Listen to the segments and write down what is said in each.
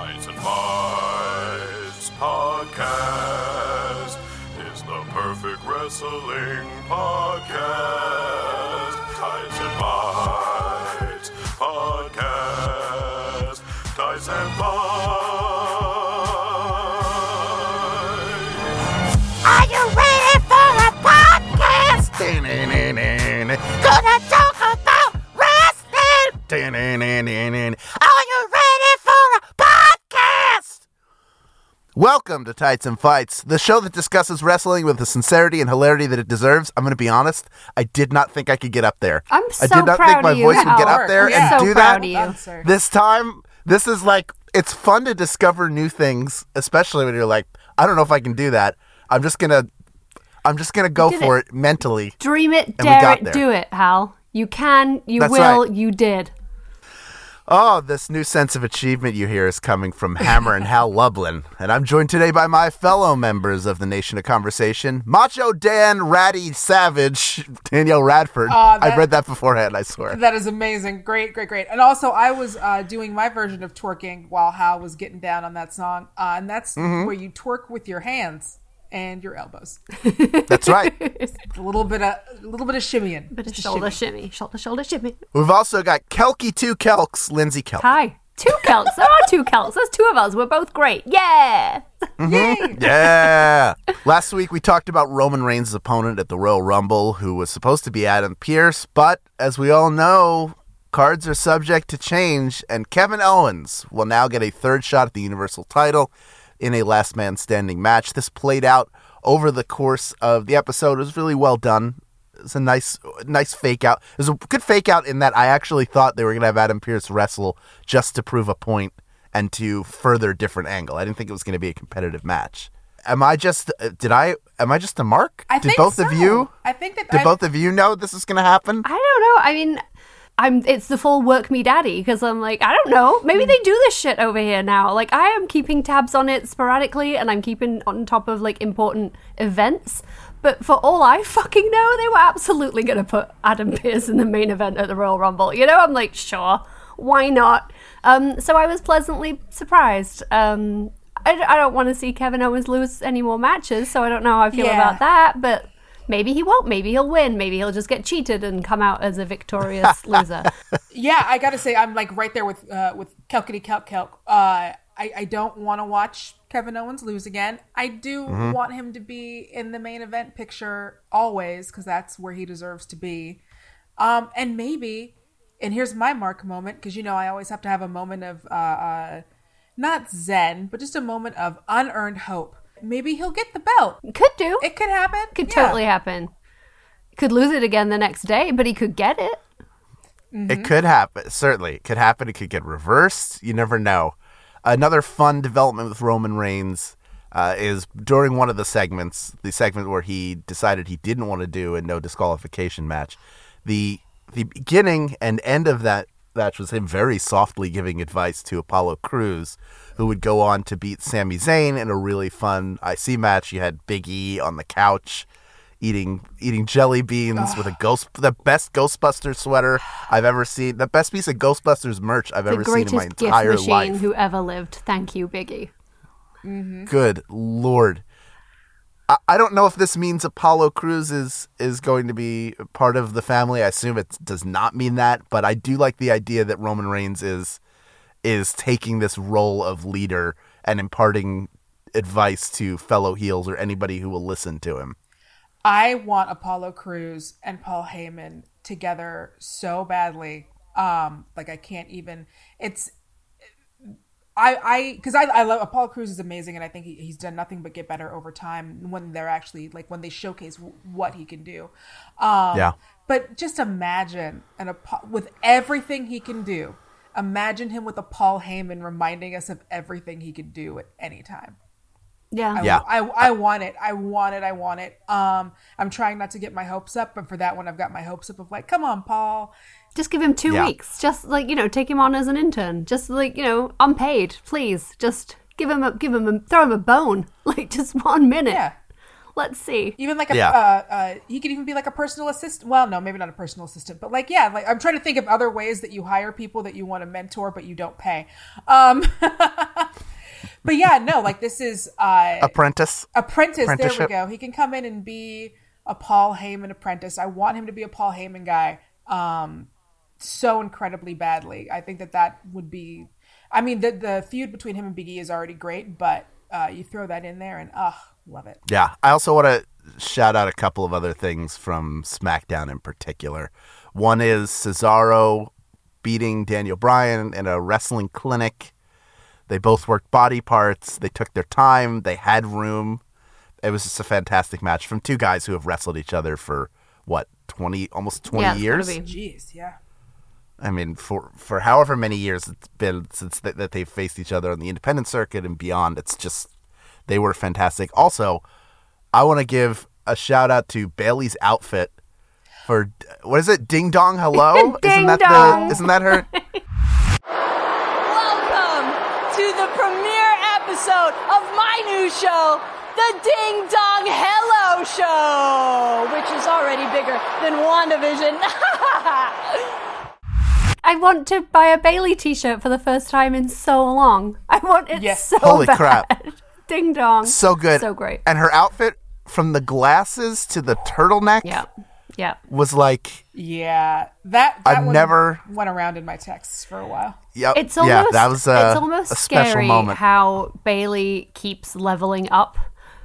Tights and Fights podcast is the perfect wrestling podcast. Tights and Fights podcast. Tights and Fights. Are you ready for a podcast? Gonna talk about wrestling. Are you ready for a podcast? Welcome to Tights and Fights, the show that discusses wrestling with the sincerity and hilarity that it deserves. I'm going to be honest, I did not think I could get up there. I'm I so did not proud think my of you, voice would get up there I'm and so do proud that. of you. This time, this is like it's fun to discover new things, especially when you're like, I don't know if I can do that. I'm just going to I'm just to go for it. it. mentally. Dream it, dare it, there. do it, Hal. You can, you That's will, right. you did. Oh, this new sense of achievement you hear is coming from Hammer and Hal Lublin. And I'm joined today by my fellow members of the Nation of Conversation Macho Dan Ratty Savage, Danielle Radford. I that- read that beforehand, I swear. That is amazing. Great, great, great. And also, I was uh, doing my version of twerking while Hal was getting down on that song. Uh, and that's Mm-hmm. where you twerk with your hands and your elbows. That's right. A little bit of a little bit of shimmying. Bit of shoulder shimmy. shimmy, shoulder, shoulder shimmy. We've also got Kelky Two Kelks, Lindsey Kelk. Hi. Two Kelks. There are two Kelks. There's two of us. We're both great. Yeah. Mm-hmm. Yay! Yeah. Last week we talked about Roman Reigns' opponent at the Royal Rumble, who was supposed to be Adam Pearce, but as we all know, cards are subject to change, and Kevin Owens will now get a third shot at the Universal title in a last man standing match. This played out over the course of the episode. It was really well done. It's a nice, nice fake out. It was a good fake out in that I actually thought they were going to have Adam Pearce wrestle just to prove a point and to further a different angle. I didn't think it was going to be a competitive match. Am I just? uh, Did I? Am I just a mark? I did think both of so. you? I think that Did I- both of you know this is going to happen? I don't know. I mean, I'm. It's the full work me daddy because I'm like, I don't know. Hmm. Maybe they do this shit over here now. Like, I am keeping tabs on it sporadically, and I'm keeping on top of like important events. But for all I fucking know, they were absolutely going to put Adam Pearce in the main event at the Royal Rumble. You know, I'm like, sure, why not? Um, so I was pleasantly surprised. Um, I, I don't want to see Kevin Owens lose any more matches, so I don't know how I feel Yeah. about that. But maybe he won't. Maybe he'll win. Maybe he'll just get cheated and come out as a victorious loser. Yeah, I gotta say, I'm like right there with uh, with Kelkity Kelk Kelk. Uh, I, I don't want to watch Kevin Owens lose again. I do Mm-hmm. want him to be in the main event picture always because that's where he deserves to be. Um, and maybe, and here's my mark moment because you know I always have to have a moment of uh, uh, not zen, but just a moment of unearned hope. Maybe he'll get the belt. Could do. It could happen. could Yeah. totally happen. Could lose it again the next day, but he could get it. It could happen. Certainly, it could happen. It could get reversed. You never know. Another fun development with Roman Reigns uh, is during one of the segments, the segment where he decided he didn't want to do a no disqualification match. The the beginning and end of that match was him very softly giving advice to Apollo Crews, who would go on to beat Sami Zayn in a really fun IC match. You had Big E on the couch eating eating jelly beans with a ghost the best Ghostbusters sweater I've ever seen. The best piece of Ghostbusters merch I've The ever seen in greatest my gift entire machine life. who ever lived. Thank you, Biggie. Mm-hmm. Good lord. I, don't know if this means Apollo Crews is is going to be part of the family. I assume it does not mean that, but I do like the idea that Roman Reigns is is taking this role of leader and imparting advice to fellow heels or anybody who will listen to him. I want Apollo Crews and Paul Heyman together so badly. Um, like I can't even. It's I I because I I love Apollo Crews is amazing and I think he, he's done nothing but get better over time when they're actually like when they showcase w- what he can do. Um, Yeah. But just imagine an Apo- with everything he can do. Imagine him with a Paul Heyman reminding us of everything he could do at any time. Yeah. I, Yeah. I, I want it. I want it. I want it. Um, I'm trying not to get my hopes up, but for that one, I've got my hopes up of like, come on, Paul. Just give him two Yeah. weeks. Just like, you know, take him on as an intern. Just like, you know, unpaid, please. Just give him a give him a throw him a bone. Like just one minute. Yeah. Let's see. Even like a, Yeah. uh, uh, he could even be like a personal assistant. Well, no, maybe not a personal assistant, but like, yeah, like I'm trying to think of other ways that you hire people that you want to mentor, but you don't pay. Um, but yeah, no, like this is uh, Apprentice. apprentice. There we go. He can come in and be a Paul Heyman apprentice. I want him to be a Paul Heyman guy. Um, so incredibly badly. I think that that would be. I mean, the the feud between him and Big E is already great, but uh, you throw that in there, and ugh, love it. Yeah, I also want to shout out a couple of other things from SmackDown in particular. One is Cesaro beating Daniel Bryan in a wrestling clinic. They both worked body parts. They took their time. They had room. It was just a fantastic match from two guys who have wrestled each other for what twenty, almost twenty Yeah, years. Jeez, yeah. I mean, for for however many years it's been since th- that they've faced each other on the independent circuit and beyond, it's just they were fantastic. Also, I want to give a shout out to Bayley's outfit for what is it? Ding dong hello? isn't that dong. the isn't that her? Welcome to the premiere episode of my new show, The Ding Dong Hello Show, which is already bigger than WandaVision. I want to buy a Bayley t-shirt for the first time in so long. I want it Yes. so Holy bad. crap. Ding dong. So good. So great. And her outfit from the glasses to the turtleneck Yeah. Yeah. was like Yeah, that, that I've one never- went around in my texts for a while. yeah, It's almost yeah, that was a, it's almost a special scary moment. how Bayley keeps leveling up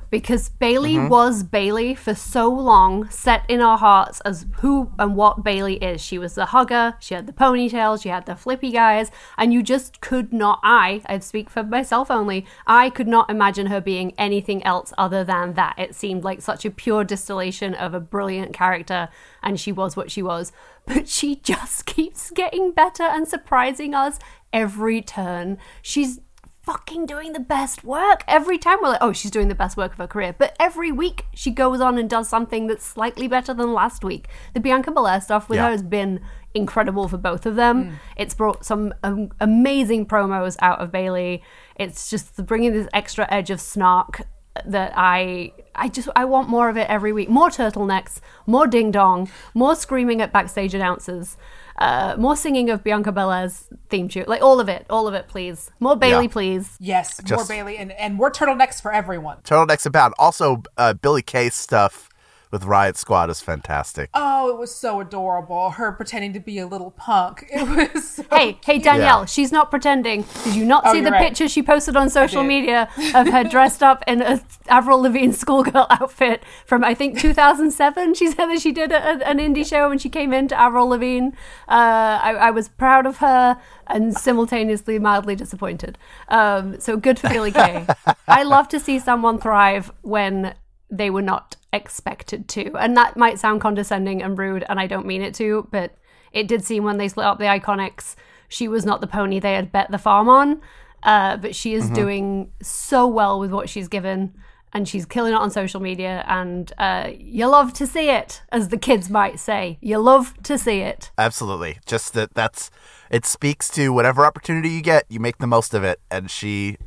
because Bayley Mm-hmm. was Bayley for so long, set in our hearts as who and what Bayley is. She was the hugger, she had the ponytail, she had the flippy guys, and you just could not. I, I speak for myself only. I could not imagine her being anything else other than that. It seemed like such a pure distillation of a brilliant character, and she was what she was. But she just keeps getting better and surprising us every turn. She's fucking doing the best work. Every time we're like oh she's doing the best work of her career. But every week she goes on and does something that's slightly better than last week. The bianca belair stuff with Yeah. her has been incredible for both of them. It's brought some um, amazing promos out of bayley. It's just bringing this extra edge of snark that I I just I want more of it every week. More turtlenecks, more ding dong, more screaming at backstage announcers, uh, more singing of Bianca Belair's theme tune. Like all of it, all of it, please. More Bayley, Yeah. please. Yes, more Bayley and, and more turtlenecks for everyone. Turtlenecks abound. Also, uh, Billie Kay stuff with Riot Squad is fantastic. Oh, it was so adorable. Her pretending to be a little punk. It was so Hey, hey, Danielle, Yeah. she's not pretending. Did you not Oh, see the right. picture she posted on social media of her dressed up in a Avril Lavigne schoolgirl outfit from I think 2007? She said that she did a, an indie show and she came into Avril Lavigne. Uh, I, I was proud of her and simultaneously mildly disappointed. Um, so good for Billie Kay. I love to see someone thrive when they were not expected to. And that might sound condescending and rude, and I don't mean it to, but it did seem when they split up the Iconics, she was not the pony they had bet the farm on. Uh, but she is doing so well with what she's given, and she's killing it on social media. And uh, you love to see it, as the kids might say. You love to see it. Absolutely. Just that that's it speaks to whatever opportunity you get, you make the most of it, and she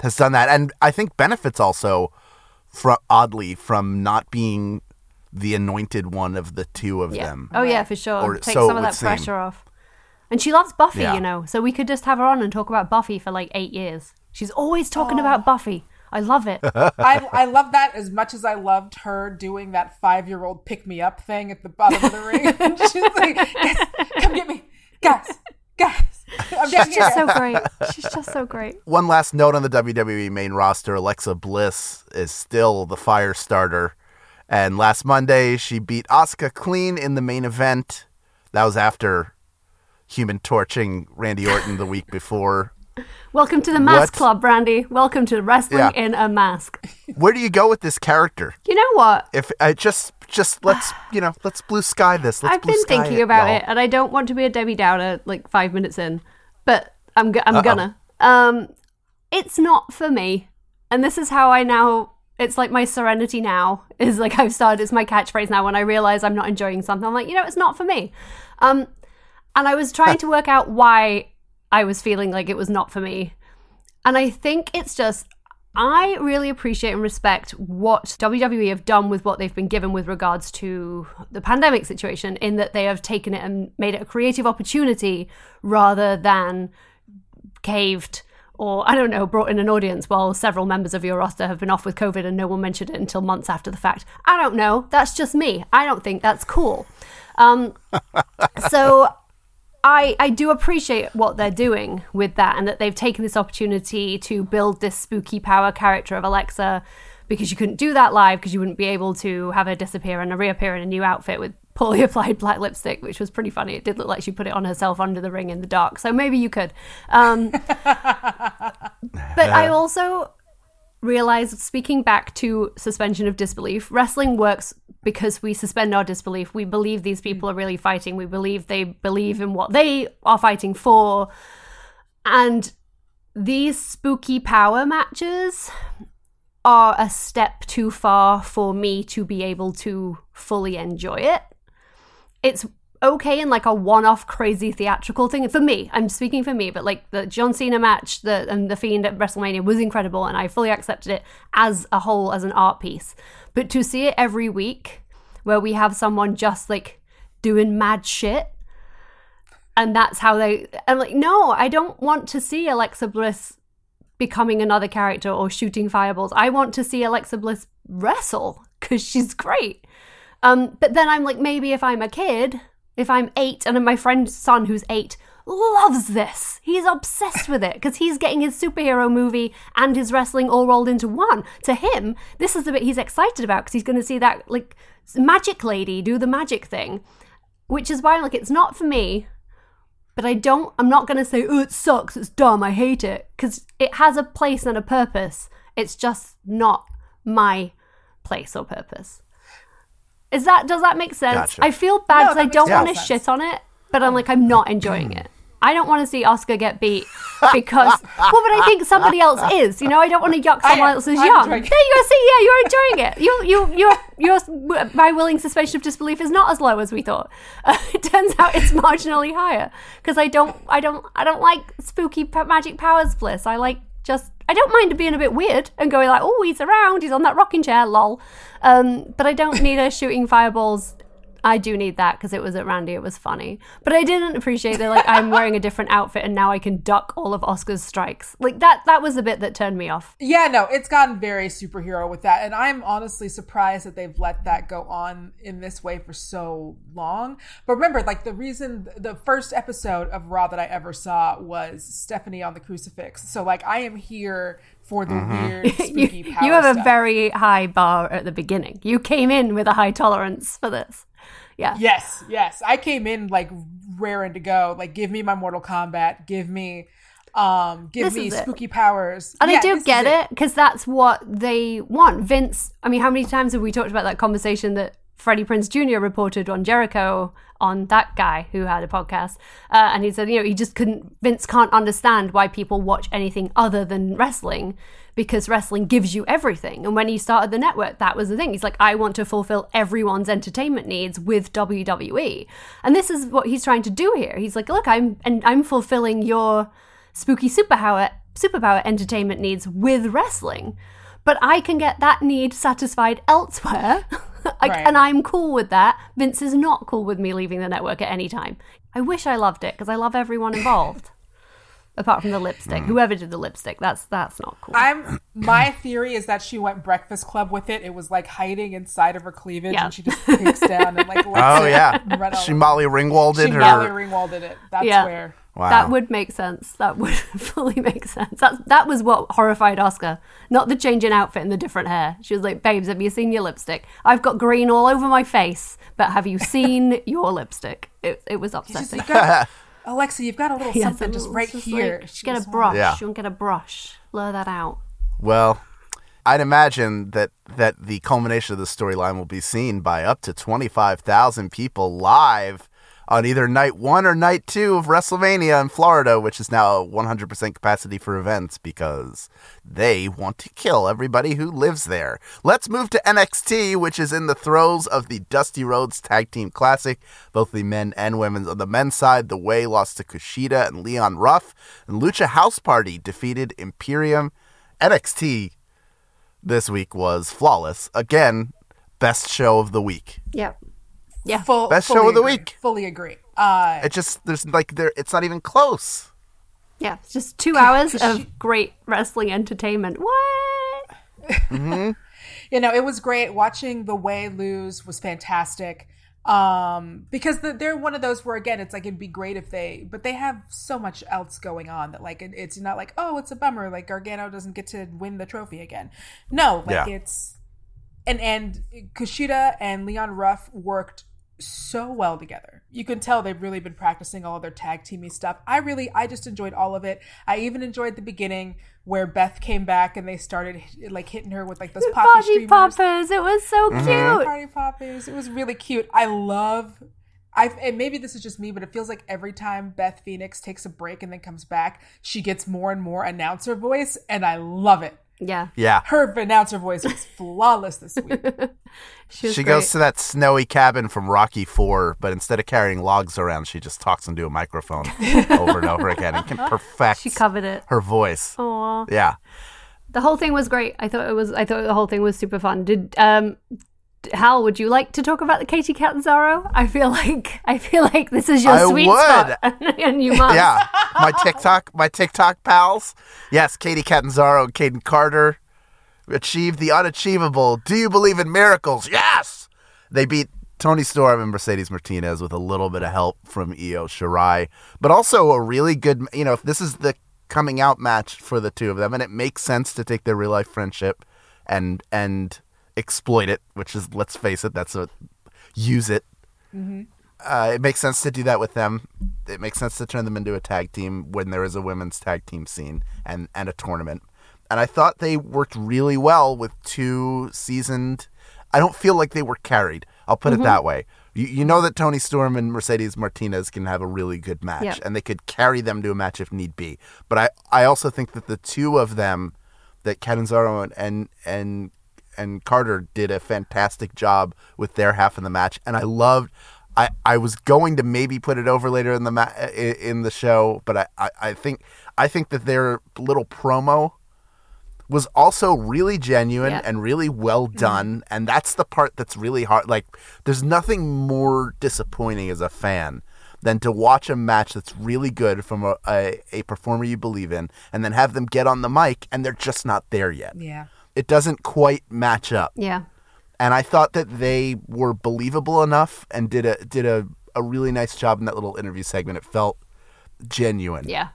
has done that, and I think benefits also, from oddly, from not being the anointed one of the two of Yeah. them. Oh yeah, for sure. Or Take so some of would that seem. pressure off. And she loves Buffy, Yeah. you know. So we could just have her on and talk about Buffy for like eight years. She's always talking Oh. about Buffy. I love it. I, I love that as much as I loved her doing that five year old pick me up thing at the bottom of the ring. She's like, guys, come get me. Guys, guys. I'm down She's just so great. She's just so great. One last note on the WWE main roster: Alexa Bliss is still the fire starter, and last Monday she beat Asuka clean in the main event. That was after human torching Randy Orton the week before. Welcome to the Mask What? Club, Brandy. Welcome to wrestling Yeah. in a mask. Where do you go with this character? You know what? If I just just let's you know let's blue sky this. Let's I've been thinking about y'all. it, and I don't want to be a Debbie Downer like five minutes in, but I'm go- I'm gonna. Um, it's not for me, and this is how I now. It's like my serenity now is like I've started. It's my catchphrase now. When I realize I'm not enjoying something, I'm like, you know, it's not for me. Um, and I was trying to work out why I was feeling like it was not for me, and I think it's just I really appreciate and respect what WWE have done with what they've been given with regards to the pandemic situation, in that they have taken it and made it a creative opportunity rather than caved or I don't know, brought in an audience while several members of your roster have been off with COVID and no one mentioned it until months after the fact. I don't know. That's just me. I don't think that's cool. Um, so I I do appreciate what they're doing with that and that they've taken this opportunity to build this spooky power character of Alexa because you couldn't do that live because you wouldn't be able to have her disappear and reappear in a new outfit with poorly applied black lipstick, which was pretty funny. It did look like she put it on herself under the ring in the dark. So maybe you could. Um, but I also realized, speaking back to suspension of disbelief, wrestling works because we suspend our disbelief. We believe these hmm. people are really fighting. We believe they believe in what they are fighting for. And these spooky power matches are a step too far for me to be able to fully enjoy it. It's okay in like a one-off crazy theatrical thing for me. I'm speaking for me, but like the John Cena match the and the Fiend at WrestleMania was incredible, and I fully accepted it as a whole as an art piece. But to see it every week, where we have someone just like doing mad shit, and that's how they. I'm like, no, I don't want to see Alexa Bliss becoming another character or shooting fireballs. I want to see Alexa Bliss wrestle because she's great. Um, but then I'm like, maybe if I'm a kid, if I'm eight and my friend's son who's eight loves this, he's obsessed with it because he's getting his superhero movie and his wrestling all rolled into one. To him, this is the bit he's excited about because he's going to see that like magic lady do the magic thing, which is why like, it's not for me. But I don't, I'm not going to say, oh, it sucks, it's dumb, I hate it. Because it has a place and a purpose. It's just not my place or purpose. Is that, does that make sense? Gotcha. I feel bad because that I don't want to shit on it, but I'm like, I'm not enjoying it. I don't want to see Asuka get beat because, well, but I think somebody else is. You know, I don't want to yuck someone am. else's I'm yum. enjoying There you go. See, yeah, you're enjoying it. You, you, your, your, my willing suspension of disbelief is not as low as we thought. Uh, it turns out it's marginally higher because I don't, I don't, I don't like spooky magic powers bliss. I like just, I don't mind being a bit weird and going like, oh, he's around, he's on that rocking chair, lol. Um, but I don't need her shooting fireballs I do need that because it was at Randy. It was funny, but I didn't appreciate that. Like I'm wearing a different outfit and now I can duck all of Asuka's strikes. Like that. That was the bit that turned me off. Yeah, no, it's gotten very superhero with that. And I'm honestly surprised that they've let that go on in this way for so long. But remember, like the reason the first episode of Raw that I ever saw was Stephanie on the crucifix. So like I am here for the mm-hmm. weird You, spooky power you have a very high bar at the beginning. You came in with a high tolerance for this. Yeah. Yes, yes. I came in like raring to go. Like give me my Mortal Kombat, give me um give This me spooky powers. And Yeah, I do get it because that's what they want. Vince, I mean, how many times have we talked about that conversation that Freddie Prinze Jr. reported on Jericho on that guy who had a podcast? Uh, and he said, you know, he just couldn't, Vince can't understand why people watch anything other than wrestling because wrestling gives you everything. And when he started the network, that was the thing. He's like, I want to fulfill everyone's entertainment needs with WWE. And this is what he's trying to do here. He's like, look, I'm, and I'm fulfilling your spooky superpower superpower entertainment needs with wrestling but i can get that need satisfied elsewhere I- Right. and i'm cool with that vince is not cool with me leaving the network at any time i wish i loved it because i love everyone involved apart from the lipstick mm. whoever did the lipstick that's that's not cool I'm my theory is that she went Breakfast Club with it. It was like hiding inside of her cleavage, Yeah. and she just takes down and like. lets Oh it yeah, run all she over. Molly Ringwalded She her. Molly Ringwalded it. That's Yeah. where. Wow. That would make sense. That would fully make sense. That that was what horrified Asuka, not the change in outfit and the different hair. She was like, "Babes, have you seen your lipstick? I've got green all over my face, but have you seen your lipstick?" It, it was She's just, upsetting. you've got, Alexa, you've got a little Yes, something just right just here. Like, she get a brush. Yeah. She won't get a brush. Blur that out. Well, I'd imagine that that the culmination of the storyline will be seen by up to twenty five thousand people live on either night one or night two of WrestleMania in Florida, which is now one hundred percent capacity for events because they want to kill everybody who lives there. Let's move to NXT, which is in the throes of the Dusty Rhodes Tag Team Classic. Both the men and women's on the men's side, the Way lost to Kushida and Leon Ruff, and Lucha House Party defeated Imperium. NXT this week was flawless. Again, best show of the week. Yep. Yeah. Full, Best fully show of the agree. week. Fully agree. Uh, It just there's like there it's not even close. Yeah, it's just two hours of great wrestling entertainment. What? you know, it was great watching the way lose was fantastic. Um, because the, they're one of those where again, it's like it'd be great if they, but they have so much else going on that like it, it's not like oh, it's a bummer like Gargano doesn't get to win the trophy again. No, like Yeah. it's and and Kushida and Leon Ruff worked so well together. You can tell they've really been practicing all of their tag teamy stuff. I really, I just enjoyed all of it. I even enjoyed the beginning where Beth came back and they started like hitting her with like those poppy Party streamers. poppers. It was so Mm-hmm. cute. Party poppers. It was really cute. I love. I and maybe this is just me, but it feels like every time Beth Phoenix takes a break and then comes back, she gets more and more announcer voice, and I love it. Yeah. Yeah. Her announcer voice was flawless this week. She, She goes to that snowy cabin from Rocky Four, but instead of carrying logs around, she just talks into a microphone over and over again and can perfect She covered it. her voice. Aw. Yeah. The whole thing was great. I thought it was. I thought the whole thing was super fun. Did um, d- Hal? Would you like to talk about the Kacy Catanzaro? I feel like I feel like this is your I sweet would. spot, and you must. Yeah. My TikTok my TikTok pals. Yes, Kacy Catanzaro and Kayden Carter achieved the unachievable. Do you believe in miracles? Yes. They beat Toni Storm and Mercedes Martinez with a little bit of help from Io Shirai, but also a really good, you know, if this is the coming out match for the two of them and it makes sense to take their real life friendship and and exploit it, which is let's face it, that's a use it uh, it makes sense to do that with them. It makes sense to turn them into a tag team when there is a women's tag team scene and, and a tournament. And I thought they worked really well with two seasoned. I don't feel like they were carried. I'll put it that way. You, you know that Toni Storm and Mercedes Martinez can have a really good match, Yeah. and they could carry them to a match if need be. But I, I also think that the two of them, that Catanzaro and, and and and Carter did a fantastic job with their half of the match, and I loved. I, I was going to maybe put it over later in the ma- in the show, but I, I, I think I think that their little promo was also really genuine Yeah. and really well mm-hmm. done, and that's the part that's really hard. Like, there's nothing more disappointing as a fan than to watch a match that's really good from a, a, a performer you believe in, and then have them get on the mic and they're just not there yet. Yeah. It doesn't quite match up Yeah. and I thought that they were believable enough and did a did a, a really nice job in that little interview segment. It felt genuine, Yeah.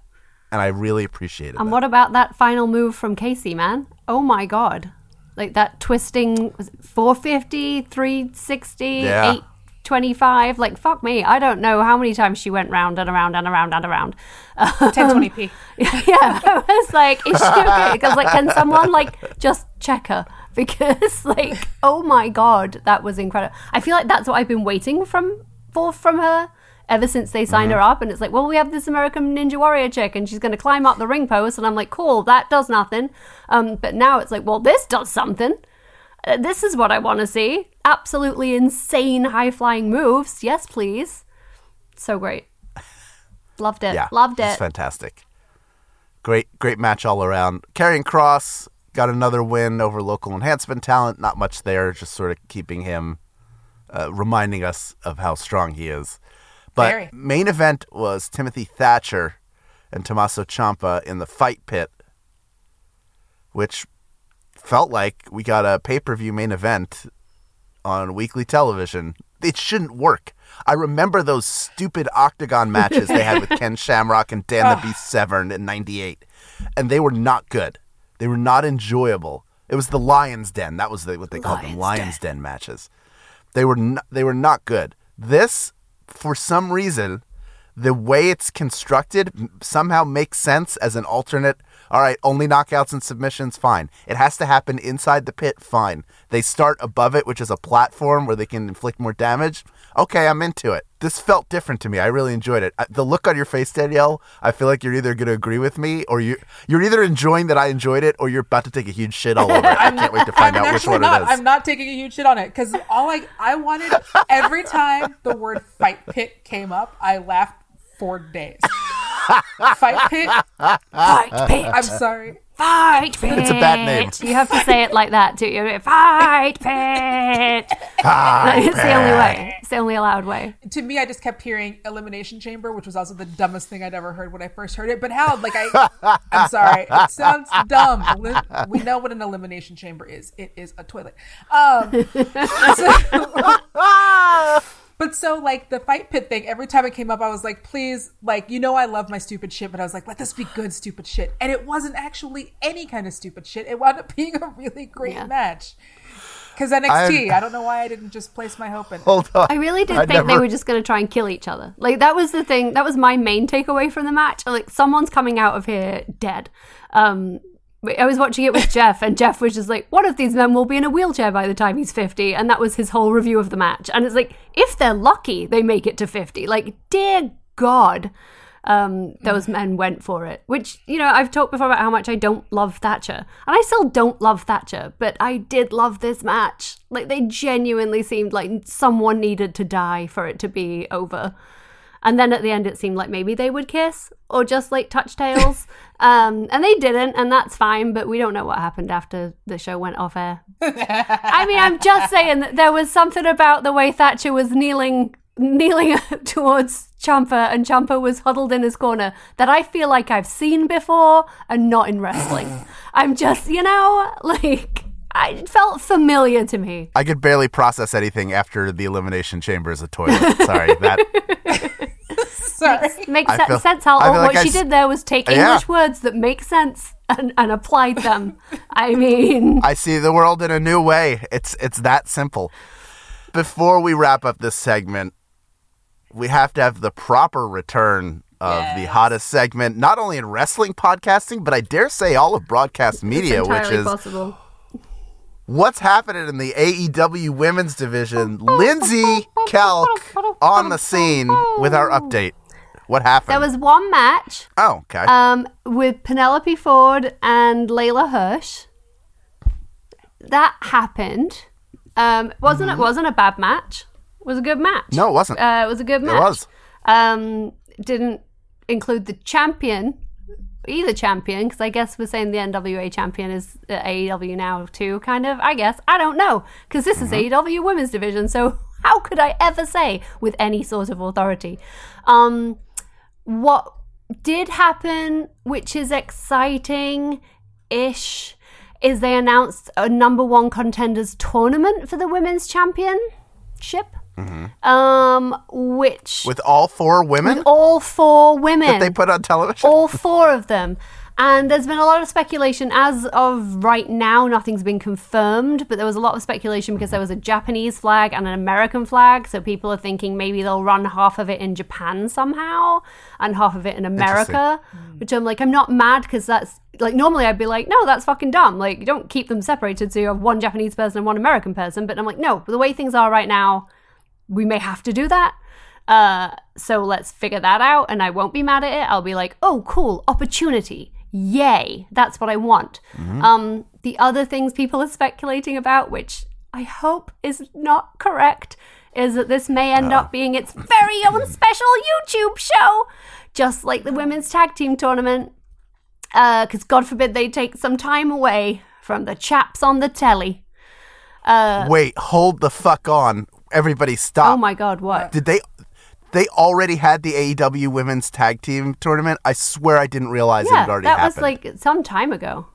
and I really appreciated it. And that. what about that final move from Kacy, man? Oh my god. Like that twisting was it 450, 360, Yeah. 825. Like fuck me. I don't know how many times she went round and around and around and around. 1020p. yeah, I was like, is she okay? Because like, can someone like just check her? Because like, oh my god, that was incredible. I feel like that's what I've been waiting from for from her ever since they signed her up. And it's like, well, we have this American Ninja Warrior chick, and she's going to climb up the ring post, and I'm like, cool, that does nothing. Um, but now it's like, well, this does something. Uh, this is what I want to see. Absolutely insane high flying moves. Yes, please. So great. Loved it. yeah, Loved It's it. fantastic. Great, great match all around. Karrion Kross got another win over local enhancement talent. Not much there, just sort of keeping him, uh, reminding us of how strong he is. But Very. main event was Timothy Thatcher and Tommaso Ciampa in the fight pit, which felt like we got a pay per view main event on weekly television. It shouldn't work. I remember those stupid octagon matches they had with Ken Shamrock and Dan the Beast Severn in '98, and they were not good. They were not enjoyable. It was the Lions Den. That was the, what they called them, Lions Lions Den matches. They were not, they were not good. This, for some reason, the way it's constructed somehow makes sense as an alternate. All right, only knockouts and submissions, fine. It has to happen inside the pit, fine. They start above it, which is a platform where they can inflict more damage. Okay, I'm into it. This felt different to me. I really enjoyed it. Uh, The look on your face, Danielle, I feel like you're either going to agree with me or you you're either enjoying that I enjoyed it or you're about to take a huge shit all over it. I can't wait to find I'm out which one not. it is. I'm not taking a huge shit on it because all I I wanted every time the word fight pit came up, I laughed for days. fight pit. Fight pit. I'm sorry. Fight pit. It's a bad name. You have to say it like that too. You go, Fight pit. it's the only way. It's the only allowed way. to me, I just kept hearing Elimination Chamber, which was also the dumbest thing I'd ever heard when I first heard it. But how? Like I, I'm sorry, it sounds dumb. We know what an elimination chamber is. It is a toilet. Um, so- but so like the fight pit thing, every time it came up, I was like, please, like you know, I love my stupid shit, but I was like, let this be good stupid shit, and it wasn't actually any kind of stupid shit. It wound up being a really great Yeah. match. Because NXT, I don't know why I didn't just place my hope in. Hold on. I really did I think they were just going to try and kill each other. Like that was the thing. That was my main takeaway from the match. Like someone's coming out of here dead. Um, I was watching it with Jeff, and Jeff was just like, "One of these men will be in a wheelchair by the time he's 50," and that was his whole review of the match. And it's like, if they're lucky, they make it to 50. Like, dear God, um, those men went for it. Which you know, I've talked before about how much I don't love Thatcher, and I still don't love Thatcher, but I did love this match. Like, they genuinely seemed like someone needed to die for it to be over. And then at the end, it seemed like maybe they would kiss or just like touch tails. um, and they didn't, and that's fine, but we don't know what happened after the show went off air. I mean, I'm just saying that there was something about the way Thatcher was kneeling kneeling towards Ciampa and Ciampa was huddled in his corner that I feel like I've seen before and not in wrestling. I'm just, you know, like I it felt familiar to me. I could barely process anything after the elimination chamber is a toilet. Sorry, that Sorry. Makes I sen- feel- sense how I like what I she s- did there was take Yeah. English words that make sense and, and applied them. I mean, I see the world in a new way. It's it's that simple. Before we wrap up this segment, we have to have the proper return of the hottest segment, not only in wrestling podcasting, but I dare say all of broadcast media, which is possible. What's happening in the AEW women's division. Lindsey Kelk on the scene with our update. What happened? There was one match oh, okay. um, with Penelope Ford and Leyla Hirsch. That happened. Um, wasn't it wasn't a bad match. It was a good match. Mm-hmm. no, it wasn't. Uh, it was a good match. It was. Um, didn't include the champion, either champion, because I guess we're saying the NWA champion is uh, AEW now too, kind of. I guess I don't know, because this is AEW Women's Division, so how could I ever say with any sort of authority? Um, what did happen, which is exciting ish, is they announced a number one contenders tournament for the women's championship. Um, which with all four women all four women that they put on television. all four of them. And there's been a lot of speculation. As of right now, nothing's been confirmed, but there was a lot of speculation because there was a Japanese flag and an American flag. So people are thinking maybe they'll run half of it in Japan somehow and half of it in America. Which I'm like, I'm not mad because that's like normally I'd be like, no, that's fucking dumb. Like, you don't keep them separated so you have one Japanese person and one American person. But I'm like, no, the way things are right now, we may have to do that. Uh, so let's figure that out, and I won't be mad at it. I'll be like, oh, cool, opportunity. Yay, that's what I want. Um, the other things people are speculating about, which I hope is not correct, is that this may end up being its very own special YouTube show, just like the women's tag team tournament. Because God forbid they take some time away from the chaps on the telly. Wait, hold the fuck on. Everybody oh stop. Oh my God, what? Did they they already had the AEW women's tag team tournament? I swear I didn't realize it Yeah, had already that happened. was like some time ago.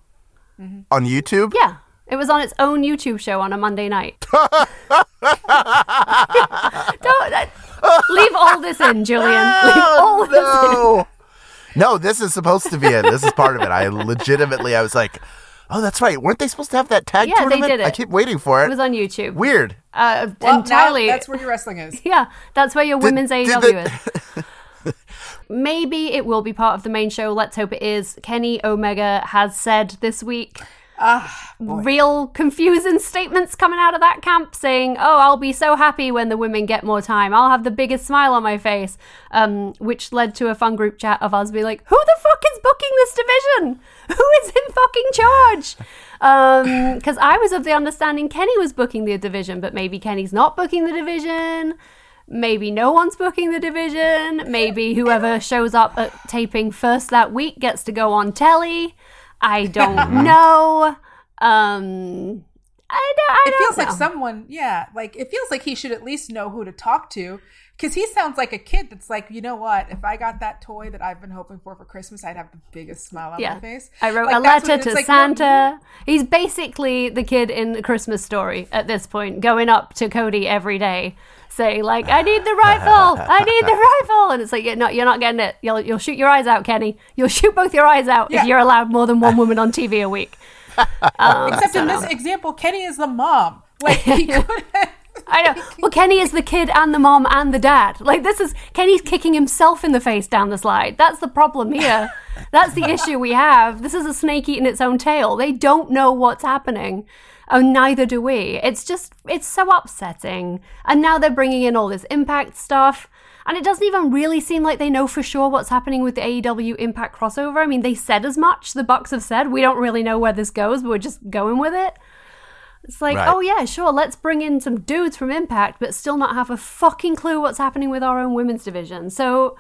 on YouTube? Yeah. It was on its own YouTube show on a Monday night. Don't leave all this in, Julian. Leave oh, all this in. No. No, this is supposed to be it. This is part of it. I legitimately I was like, "Oh, that's right. Weren't they supposed to have that tag Yeah, they tournament?" did it. I keep waiting for it. It was on YouTube. Weird. Uh, Well, entirely. now that's where your wrestling is. yeah, that's where your women's did AEW they- is. Maybe it will be part of the main show. Let's hope it is. Kenny Omega has said this week real confusing statements coming out of that camp saying, Oh, I'll be so happy when the women get more time. I'll have the biggest smile on my face. Um, which led to a fun group chat of us being like, Who the fuck is booking this division? Who is in fucking charge? Because I was of the understanding Kenny was booking the division, but maybe Kenny's not booking the division. Maybe no one's booking the division. Maybe whoever shows up at taping first that week gets to go on telly. I don't know. Um, I don't. I it don't feels know. like someone yeah like it feels like he should at least know who to talk to because he sounds like a kid that's like you know what if i got that toy that i've been hoping for for christmas i'd have the biggest smile on Yeah. my face I wrote Like, a letter to it's like, no, Santa. He's basically the kid in the Christmas story at this point, going up to Cody every day, saying like, "I need the rifle, I need the rifle," and it's like, "You're not, you're not getting it. You'll, you'll shoot your eyes out, Kenny. You'll shoot both your eyes out Yeah. if you're allowed more than one woman on TV a week." Um, except in this example kenny is the mom like he could I know. Well, Kenny is the kid and the mom and the dad. Like this is Kenny's kicking himself in the face down the slide. That's the problem here. That's the issue we have. This is a snake eating its own tail. They don't know what's happening. And neither do we. It's just, it's so upsetting. And now they're bringing in all this impact stuff. And it doesn't even really seem like they know for sure what's happening with the AEW Impact crossover. I mean, they said as much. The Bucks have said we don't really know where this goes, but we're just going with it. It's like, Right. oh yeah, sure, let's bring in some dudes from Impact, but still not have a fucking clue what's happening with our own women's division. So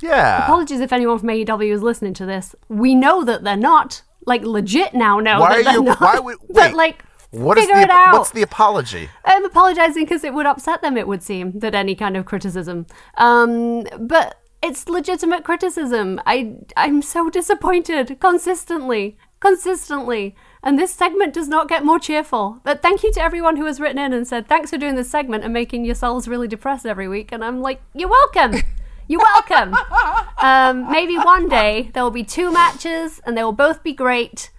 Yeah. apologies if anyone from AEW is listening to this. We know that they're not. Like legit now No, Why are you? not. Why would? but Wait. like what is figure the? it out. What's the apology? I'm apologizing because it would upset them, it would seem, that any kind of criticism. Um, but it's legitimate criticism. I, I'm so disappointed consistently, consistently. And this segment does not get more cheerful. But thank you to everyone who has written in and said, thanks for doing this segment and making yourselves really depressed every week. And I'm like, you're welcome. You're welcome. um, maybe one day there will be two matches and they will both be great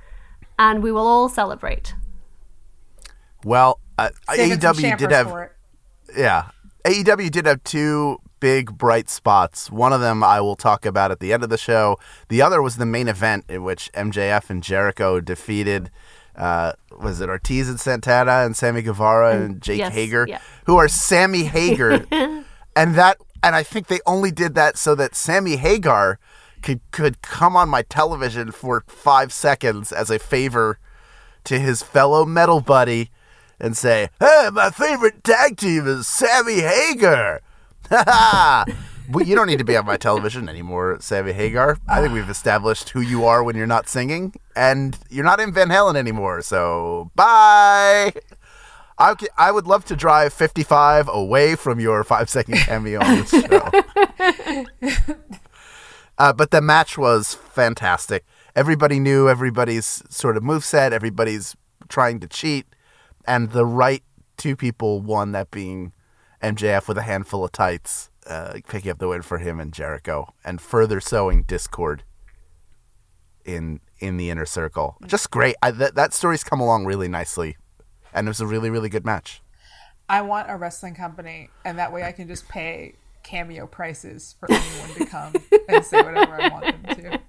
and we will all celebrate. Well, uh, AEW did have yeah. AEW did have two big bright spots. One of them I will talk about at the end of the show. The other was the main event in which MJF and Jericho defeated uh, was it Ortiz and Santana and Sammy Guevara and Jake yes, Hager, yeah. who are Sammy Hagar, and that and I think they only did that so that Sammy Hagar could could come on my television for five seconds as a favor to his fellow metal buddy and say, "Hey, my favorite tag team is Sammy Hagar." Well, you don't need to be on my television anymore, Sammy Hagar. I think we've established who you are when you're not singing, and you're not in Van Halen anymore. So bye. I, I would love to drive 55 away from your five second cameo on this show. uh, but the match was fantastic. Everybody knew everybody's sort of moveset, everybody's trying to cheat, and the right two people won, that being MJF with a handful of tights, uh, picking up the win for him and Jericho, and further sowing discord in in the inner circle. Just great. I, that that story's come along really nicely, and it was a really really good match. I want a wrestling company, and that way I can just pay cameo prices for anyone to come and say whatever I want them to.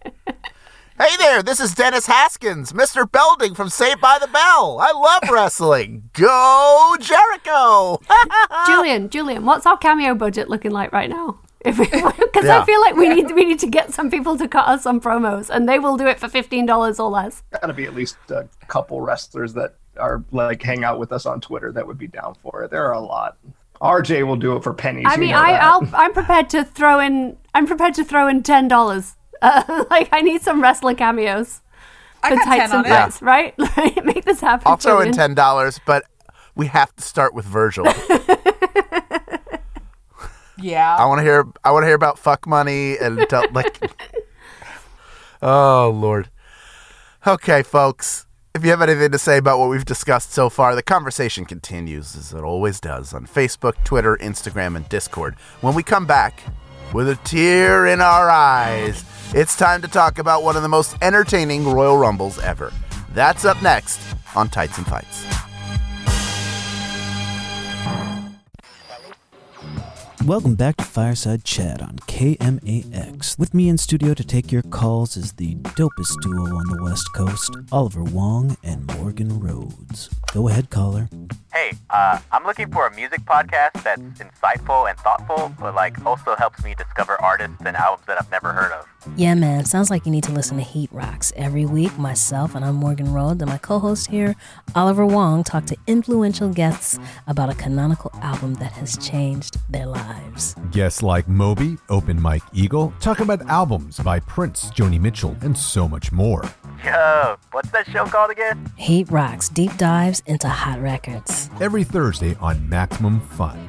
Hey there, this is Dennis Haskins, Mr. Belding from Saved by the Bell. I love wrestling. Go Jericho! Julian, Julian, what's our cameo budget looking like right now? Because Yeah. I feel like we need we need to get some people to cut us some promos, and they will do it for fifteen dollars or less. Got to be at least a couple wrestlers that are like hang out with us on Twitter that would be down for it. There are a lot. RJ will do it for pennies. I you mean, know I. I'll, I'm prepared to throw in. I'm prepared to throw in ten dollars. Uh, like I need some wrestler cameos I for got tights 10 on and it. fights, right? Like, Make this happen. I'll throw in Julian. ten dollars, but we have to start with Virgil. Yeah. I want to hear. I want to hear about fuck money and tell, like. oh Lord. Okay, folks. If you have anything to say about what we've discussed so far, the conversation continues as it always does on Facebook, Twitter, Instagram, and Discord. When we come back, with a tear in our eyes, it's time to talk about one of the most entertaining Royal Rumbles ever. That's up next on Tights and Fights. Welcome back to Fireside Chat on KMAX. With me in studio to take your calls is the dopest duo on the West Coast, Oliver Wang and Morgan Rhodes. Go ahead, caller. Hey, uh, I'm looking for a music podcast that's insightful and thoughtful, but like also helps me discover artists and albums that I've never heard of. Yeah, man. Sounds like you need to listen to Heat Rocks every week. Myself and I'm Morgan Rhodes and my co-host here, Oliver Wang, talk to influential guests about a canonical album that has changed their lives. Guests like Moby, Open Mike Eagle, talk about albums by Prince, Joni Mitchell, and so much more. Yo, what's that show called again? Heat Rocks deep dives into hot records. Every Thursday on Maximum Fun.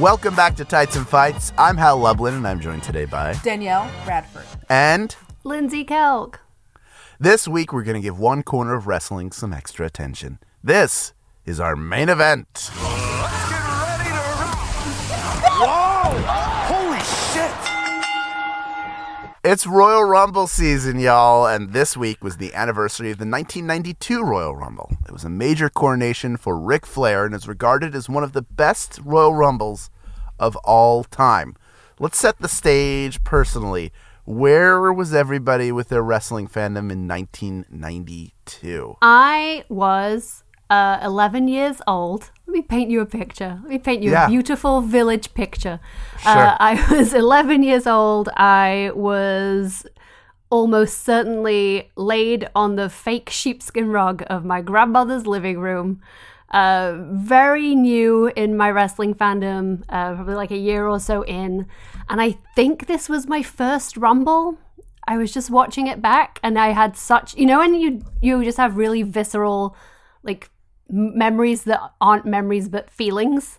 Welcome back to Tights and Fights. I'm Hal Lublin, and I'm joined today by Danielle Radford. and Lindsey Kelk. this week we're going to give one corner of wrestling some extra attention. This is our main event. It's Royal Rumble season, y'all, and this week was the anniversary of the 1992 Royal Rumble. It was a major coronation for Ric Flair and is regarded as one of the best Royal Rumbles of all time. Let's set the stage personally. Where was everybody with their wrestling fandom in 1992? I was uh, 11 years old. Let me paint you a picture. Let me paint you Yeah. a beautiful village picture. Sure. Uh, I was 11 years old. I was almost certainly laid on the fake sheepskin rug of my grandmother's living room. Uh, very new in my wrestling fandom, uh, probably like a year or so in. And I think this was my first Rumble. I was just watching it back and I had such, you know, when you, you just have really visceral, like, memories that aren't memories but feelings.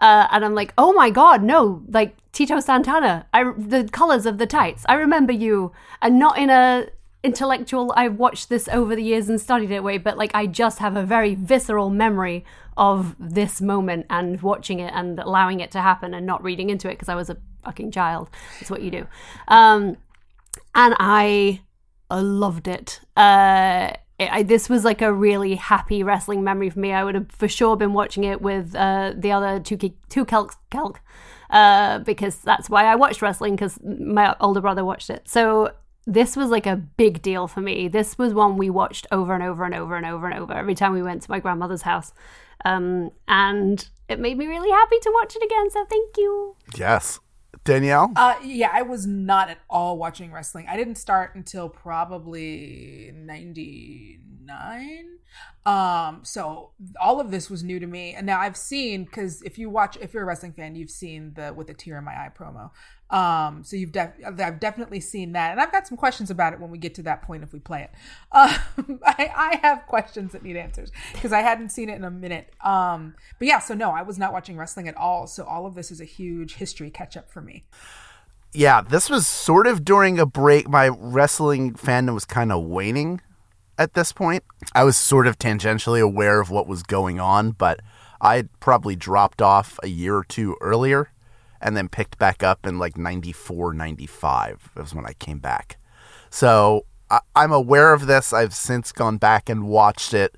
Uh, and I'm like, oh my god, no! Like Tito Santana, I the colors of the tights. I remember you, and not in a intellectual. I've watched this over the years and studied it way, but like I just have a very visceral memory of this moment and watching it and allowing it to happen and not reading into it because I was a fucking child. That's what you do. Um, and I loved it. Uh, it- I, this was like a really happy wrestling memory for me. I would have for sure been watching it with uh, the other two two Kelk Kelk uh, because that's why I watched wrestling because my older brother watched it. So this was like a big deal for me. This was one we watched over and over and over and over and over every time we went to my grandmother's house, um, and it made me really happy to watch it again. So thank you. Yes. Danielle? Uh, yeah, I was not at all watching wrestling. I didn't start until probably '99. Um, so all of this was new to me, and now I've seen because if you watch, if you're a wrestling fan, you've seen the with a tear in my eye promo. Um, so you've def- I've definitely seen that, and I've got some questions about it when we get to that point if we play it. Um, I, I have questions that need answers because I hadn't seen it in a minute. Um, but yeah, so no, I was not watching wrestling at all. So all of this is a huge history catch up for me. yeah, this was sort of during a break. My wrestling fandom was kind of waning at this point. I was sort of tangentially aware of what was going on, but I probably dropped off a year or two earlier and then picked back up in like 94, 95 was when I came back. So I, I'm aware of this. I've since gone back and watched it.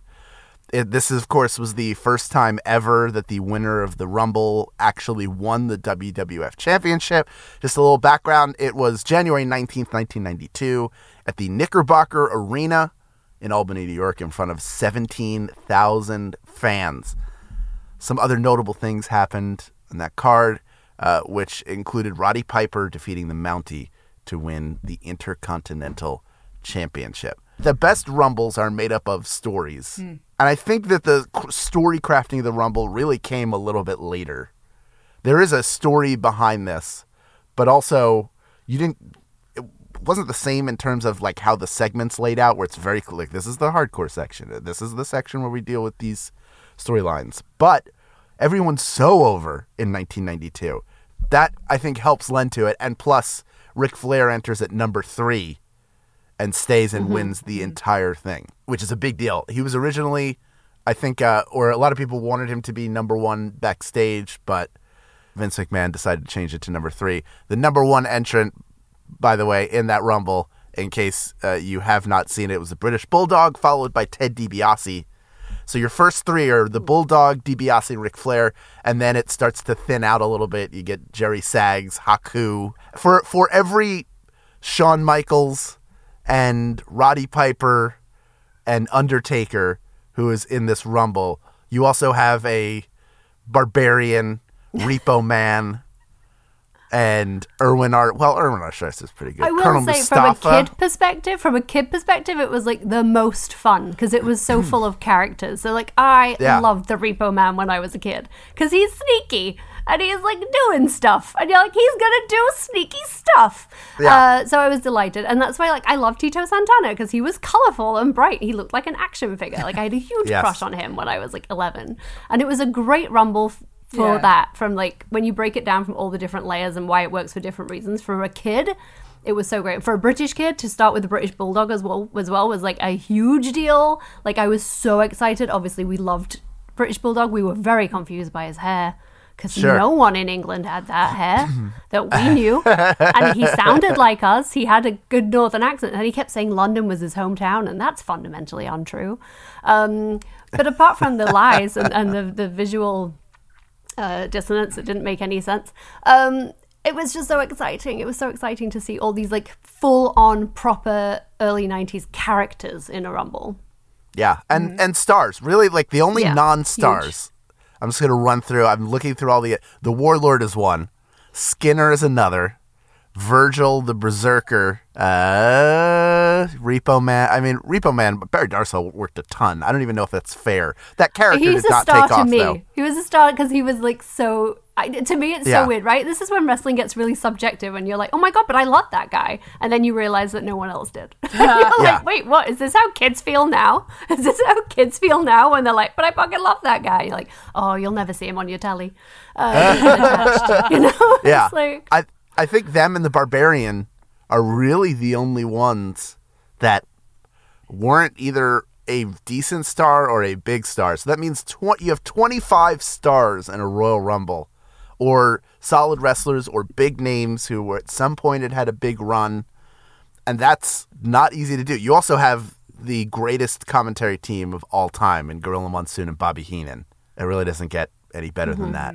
It, this, of course, was the first time ever that the winner of the Rumble actually won the WWF Championship. Just a little background it was January 19th, 1992, at the Knickerbocker Arena in Albany, New York, in front of 17,000 fans. Some other notable things happened on that card, uh, which included Roddy Piper defeating the Mountie to win the Intercontinental Championship. The best Rumbles are made up of stories. And I think that the story crafting of the Rumble really came a little bit later. There is a story behind this, but also you didn't it wasn't the same in terms of like how the segments laid out where it's very like this is the hardcore section. This is the section where we deal with these storylines. But everyone's so over in 1992. That I think helps lend to it and plus Ric Flair enters at number 3 and stays and wins the entire thing, which is a big deal. He was originally, I think, uh, or a lot of people wanted him to be number one backstage, but Vince McMahon decided to change it to number three. The number one entrant, by the way, in that Rumble, in case uh, you have not seen it, was the British Bulldog, followed by Ted DiBiase. So your first three are the hmm. Bulldog, DiBiase, Ric Flair, and then it starts to thin out a little bit. You get Jerry Sags, Haku. For for every Shawn Michaels and Roddy Piper and Undertaker who is in this Rumble, you also have a Barbarian, Repo Man, and Erwin Art. Well, Irwin R. Schyster is pretty good. I will Colonel say, Mustafa. from a kid perspective, from a kid perspective, it was like the most fun because it was so full of characters. So, like, I. Yeah. loved the Repo Man when I was a kid because he's sneaky and he's like doing stuff, and you're like, he's gonna do sneaky stuff. Yeah. Uh, so I was delighted, and that's why, like, I love Tito Santana because he was colorful and bright. He looked like an action figure. Like, I had a huge Yes. crush on him when I was like 11, and it was a great rumble. For Yeah. that, from like when you break it down from all the different layers and why it works for different reasons, for a kid, it was so great. For a British kid to start with the British Bulldog as well, as well was like a huge deal. Like I was so excited. Obviously, we loved British Bulldog. We were very confused by his hair because Sure. no one in England had that hair that we knew, and he sounded like us. He had a good northern accent, and he kept saying London was his hometown, and that's fundamentally untrue. Um, but apart from the lies and, and the the visual uh, dissonance. It didn't make any sense. Um, it was just so exciting. It was so exciting to see all these like full on proper early 90s characters in a Rumble. Yeah, and and stars. Really, like the only Yeah, non-stars. I'm just gonna run through. I'm looking through all the. The Warlord is one. Skinner is another. Virgil the Berserker. Uh, Repo Man. I mean, Repo Man. But Barry Darsow worked a ton. I don't even know if that's fair. That character He's did a not star take to off me. though. He was a star because he was like so. I, to me, it's Yeah. so weird, right? This is when wrestling gets really subjective, and you're like, "Oh my god!" But I love that guy, and then you realize that no one else did. you're Yeah. like, "Wait, what? Is this how kids feel now? Is this how kids feel now when they're like, but I fucking love that guy?" You're like, "Oh, you'll never see him on your telly." Uh, you know? Yeah, It's like, I I think them and the Barbarian are really the only ones that weren't either a decent star or a big star. So that means tw- you have 25 stars in a Royal Rumble, or solid wrestlers or big names who were at some point had had a big run, and that's not easy to do. You also have the greatest commentary team of all time in Gorilla Monsoon and Bobby Heenan. It really doesn't get any better than mm-hmm. that,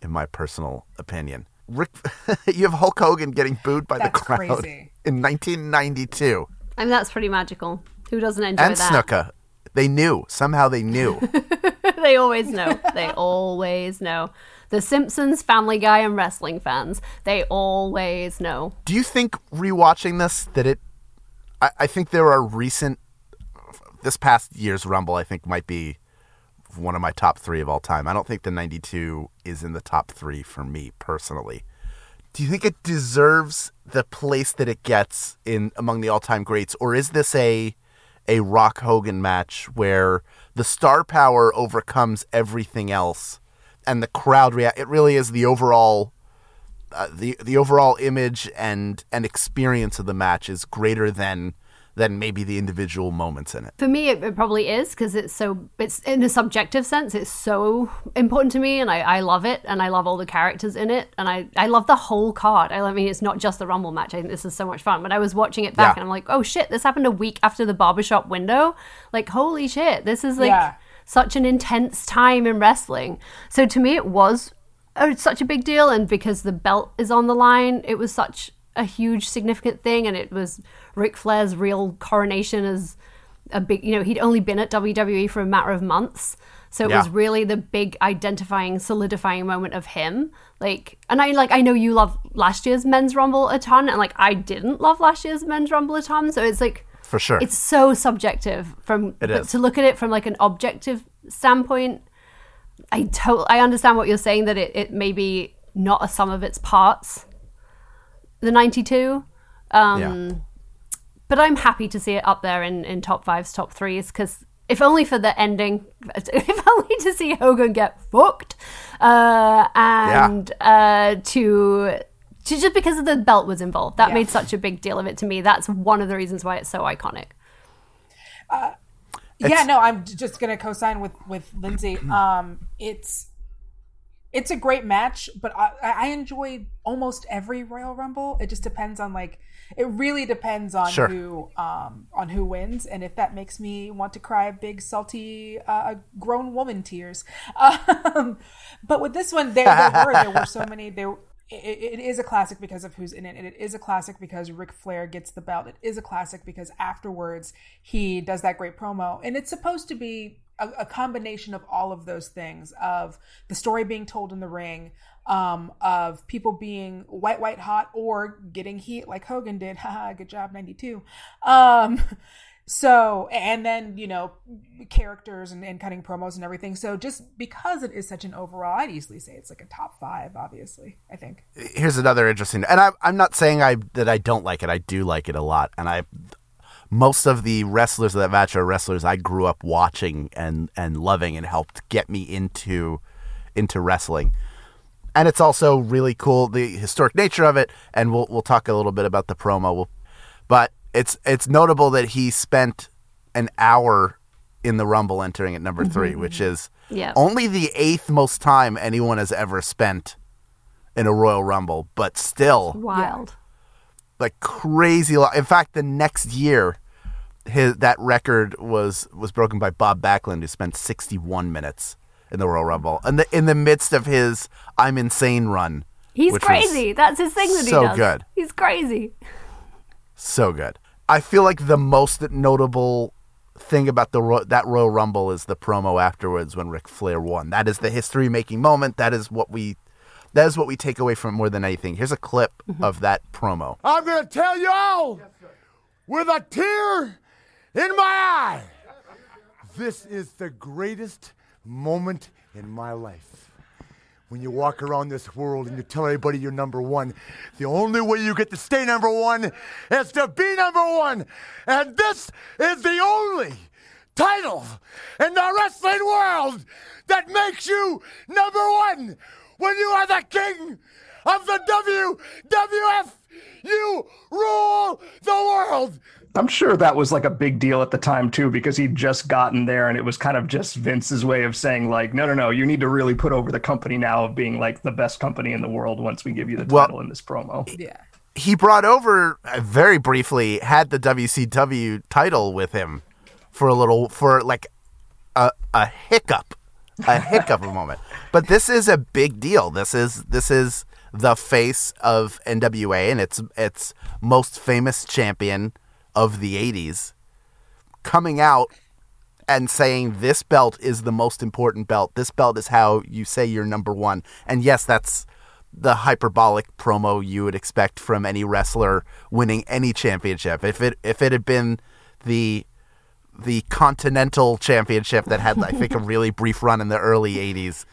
in my personal opinion. Rick, you have Hulk Hogan getting booed by the crowd crazy. in 1992, I mean, that's pretty magical. Who doesn't enjoy and that? And Snuka. They knew somehow. They knew. they always know. They always know. The Simpsons, Family Guy, and wrestling fans, they always know. Do you think rewatching this that it? I, I think there are recent. This past year's Rumble, I think, might be one of my top three of all time. I don't think the '92 is in the top three for me personally. Do you think it deserves the place that it gets in among the all-time greats, or is this a a Rock Hogan match where the star power overcomes everything else, and the crowd react? It really is the overall uh, the the overall image and and experience of the match is greater than than maybe the individual moments in it. For me, it, it probably is because it's so, it's in a subjective sense, it's so important to me and I, I love it and I love all the characters in it and I, I love the whole card. I mean, it's not just the Rumble match. I think this is so much fun. But I was watching it back Yeah. and I'm like, oh shit, this happened a week after the barbershop window. Like, holy shit, this is like Yeah. such an intense time in wrestling. So to me, it was uh, such a big deal. And because the belt is on the line, it was such a huge, significant thing. And it was Ric Flair's real coronation as a big, you know, he'd only been at WWE for a matter of months. So it was really the big identifying, solidifying moment of him. Like, and I like, I know you love last year's men's rumble a ton, and like, I didn't love last year's men's rumble a ton. So it's like, For sure. it's so subjective from It but is. to look at it from like an objective standpoint. I totally I understand what you're saying that it, it may be not a sum of its parts. The 92. Um, Yeah. But I'm happy to see it up there in, in top fives, top threes, because if only for the ending, if only to see Hogan get fucked, uh, and uh, to, to just because of the belt was involved, that Yeah. made such a big deal of it to me. That's one of the reasons why it's so iconic. yeah no i'm just gonna co-sign with with lindsey um it's it's a great match but i i enjoy almost every royal rumble it just depends on like it really depends on Sure. who um on who wins and if that makes me want to cry big salty uh grown woman tears um but with this one there, there were there were so many there it, it is a classic because of who's in it, and it is a classic because Ric Flair gets the belt. It is a classic because afterwards he does that great promo, and it's supposed to be a, a combination of all of those things of the story being told in the ring, um, of people being white, white hot or getting heat like Hogan did. Haha, good job, 92. Um, so, and then, you know, characters and, and cutting promos and everything. So, just because it is such an overall, I'd easily say it's like a top five, obviously, I think. Here's another interesting, and I, I'm not saying I that I don't like it. I do like it a lot, and I most of the wrestlers of that match are wrestlers I grew up watching and and loving, and helped get me into into wrestling. And it's also really cool the historic nature of it, and we'll we'll talk a little bit about the promo. We'll, but it's it's notable that he spent an hour in the Rumble entering at number mm-hmm. 3 which is Yeah. only the eighth most time anyone has ever spent in a Royal Rumble, but still Wild. Like crazy. Lo- in fact, the next year, his that record was was broken by Bob Backlund, who spent 61 minutes in the Royal Rumble, and the, in the midst of his "I'm Insane" run. He's crazy. That's his thing that so he does. good. He's crazy. So good. I feel like the most notable thing about the that Royal Rumble is the promo afterwards when Ric Flair won. That is the history making moment. That is what we that is what we take away from more than anything. Here's a clip mm-hmm. of that promo. I'm going to tell you all with a tear in my eye. This is the greatest moment in my life. When you walk around this world and you tell everybody you're number one, the only way you get to stay number one is to be number one. And this is the only title in the wrestling world that makes you number one. When you are the king of the WWF, you rule the world. I'm sure that was like a big deal at the time too, because he'd just gotten there and it was kind of just Vince's way of saying, like, no, no, no, you need to really put over the company now of being like the best company in the world once we give you the Well- title in this promo. Yeah. he brought over uh, very briefly had the WCW title with him for a little for like a a hiccup, a hiccup of a moment. But this is a big deal. This is this is the face of NWA and its its most famous champion of the 80s coming out and saying this belt is the most important belt. This belt is how you say you're number 1. And yes, that's the hyperbolic promo you would expect from any wrestler winning any championship. If it if it had been the the Continental Championship that had I think a really brief run in the early 80s,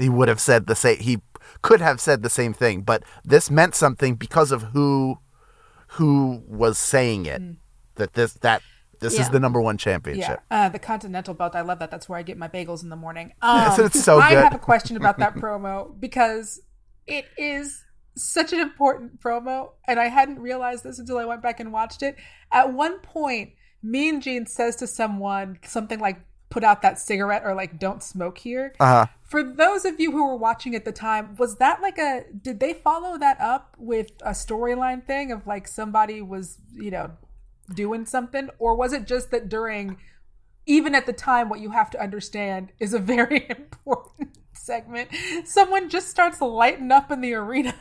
he would have said the same he could have said the same thing, but this meant something because of who who was saying it. That this that this is the number one Yeah, championship. uh, the Continental Belt. I love that. That's where I get my bagels in the morning. Yes, Um, it's so good. I have a question about that promo because it is such an important promo, and I hadn't realized this until I went back and watched it. At one point, Mean Gene says to someone something like, "Put out that cigarette," or like, "Don't smoke here." Uh-huh. For those of you who were watching at the time, was that like a did they follow that up with a storyline thing of like somebody was, you know, doing something or was it just that during even at the time what you have to understand is a very important segment someone just starts lighting up in the arena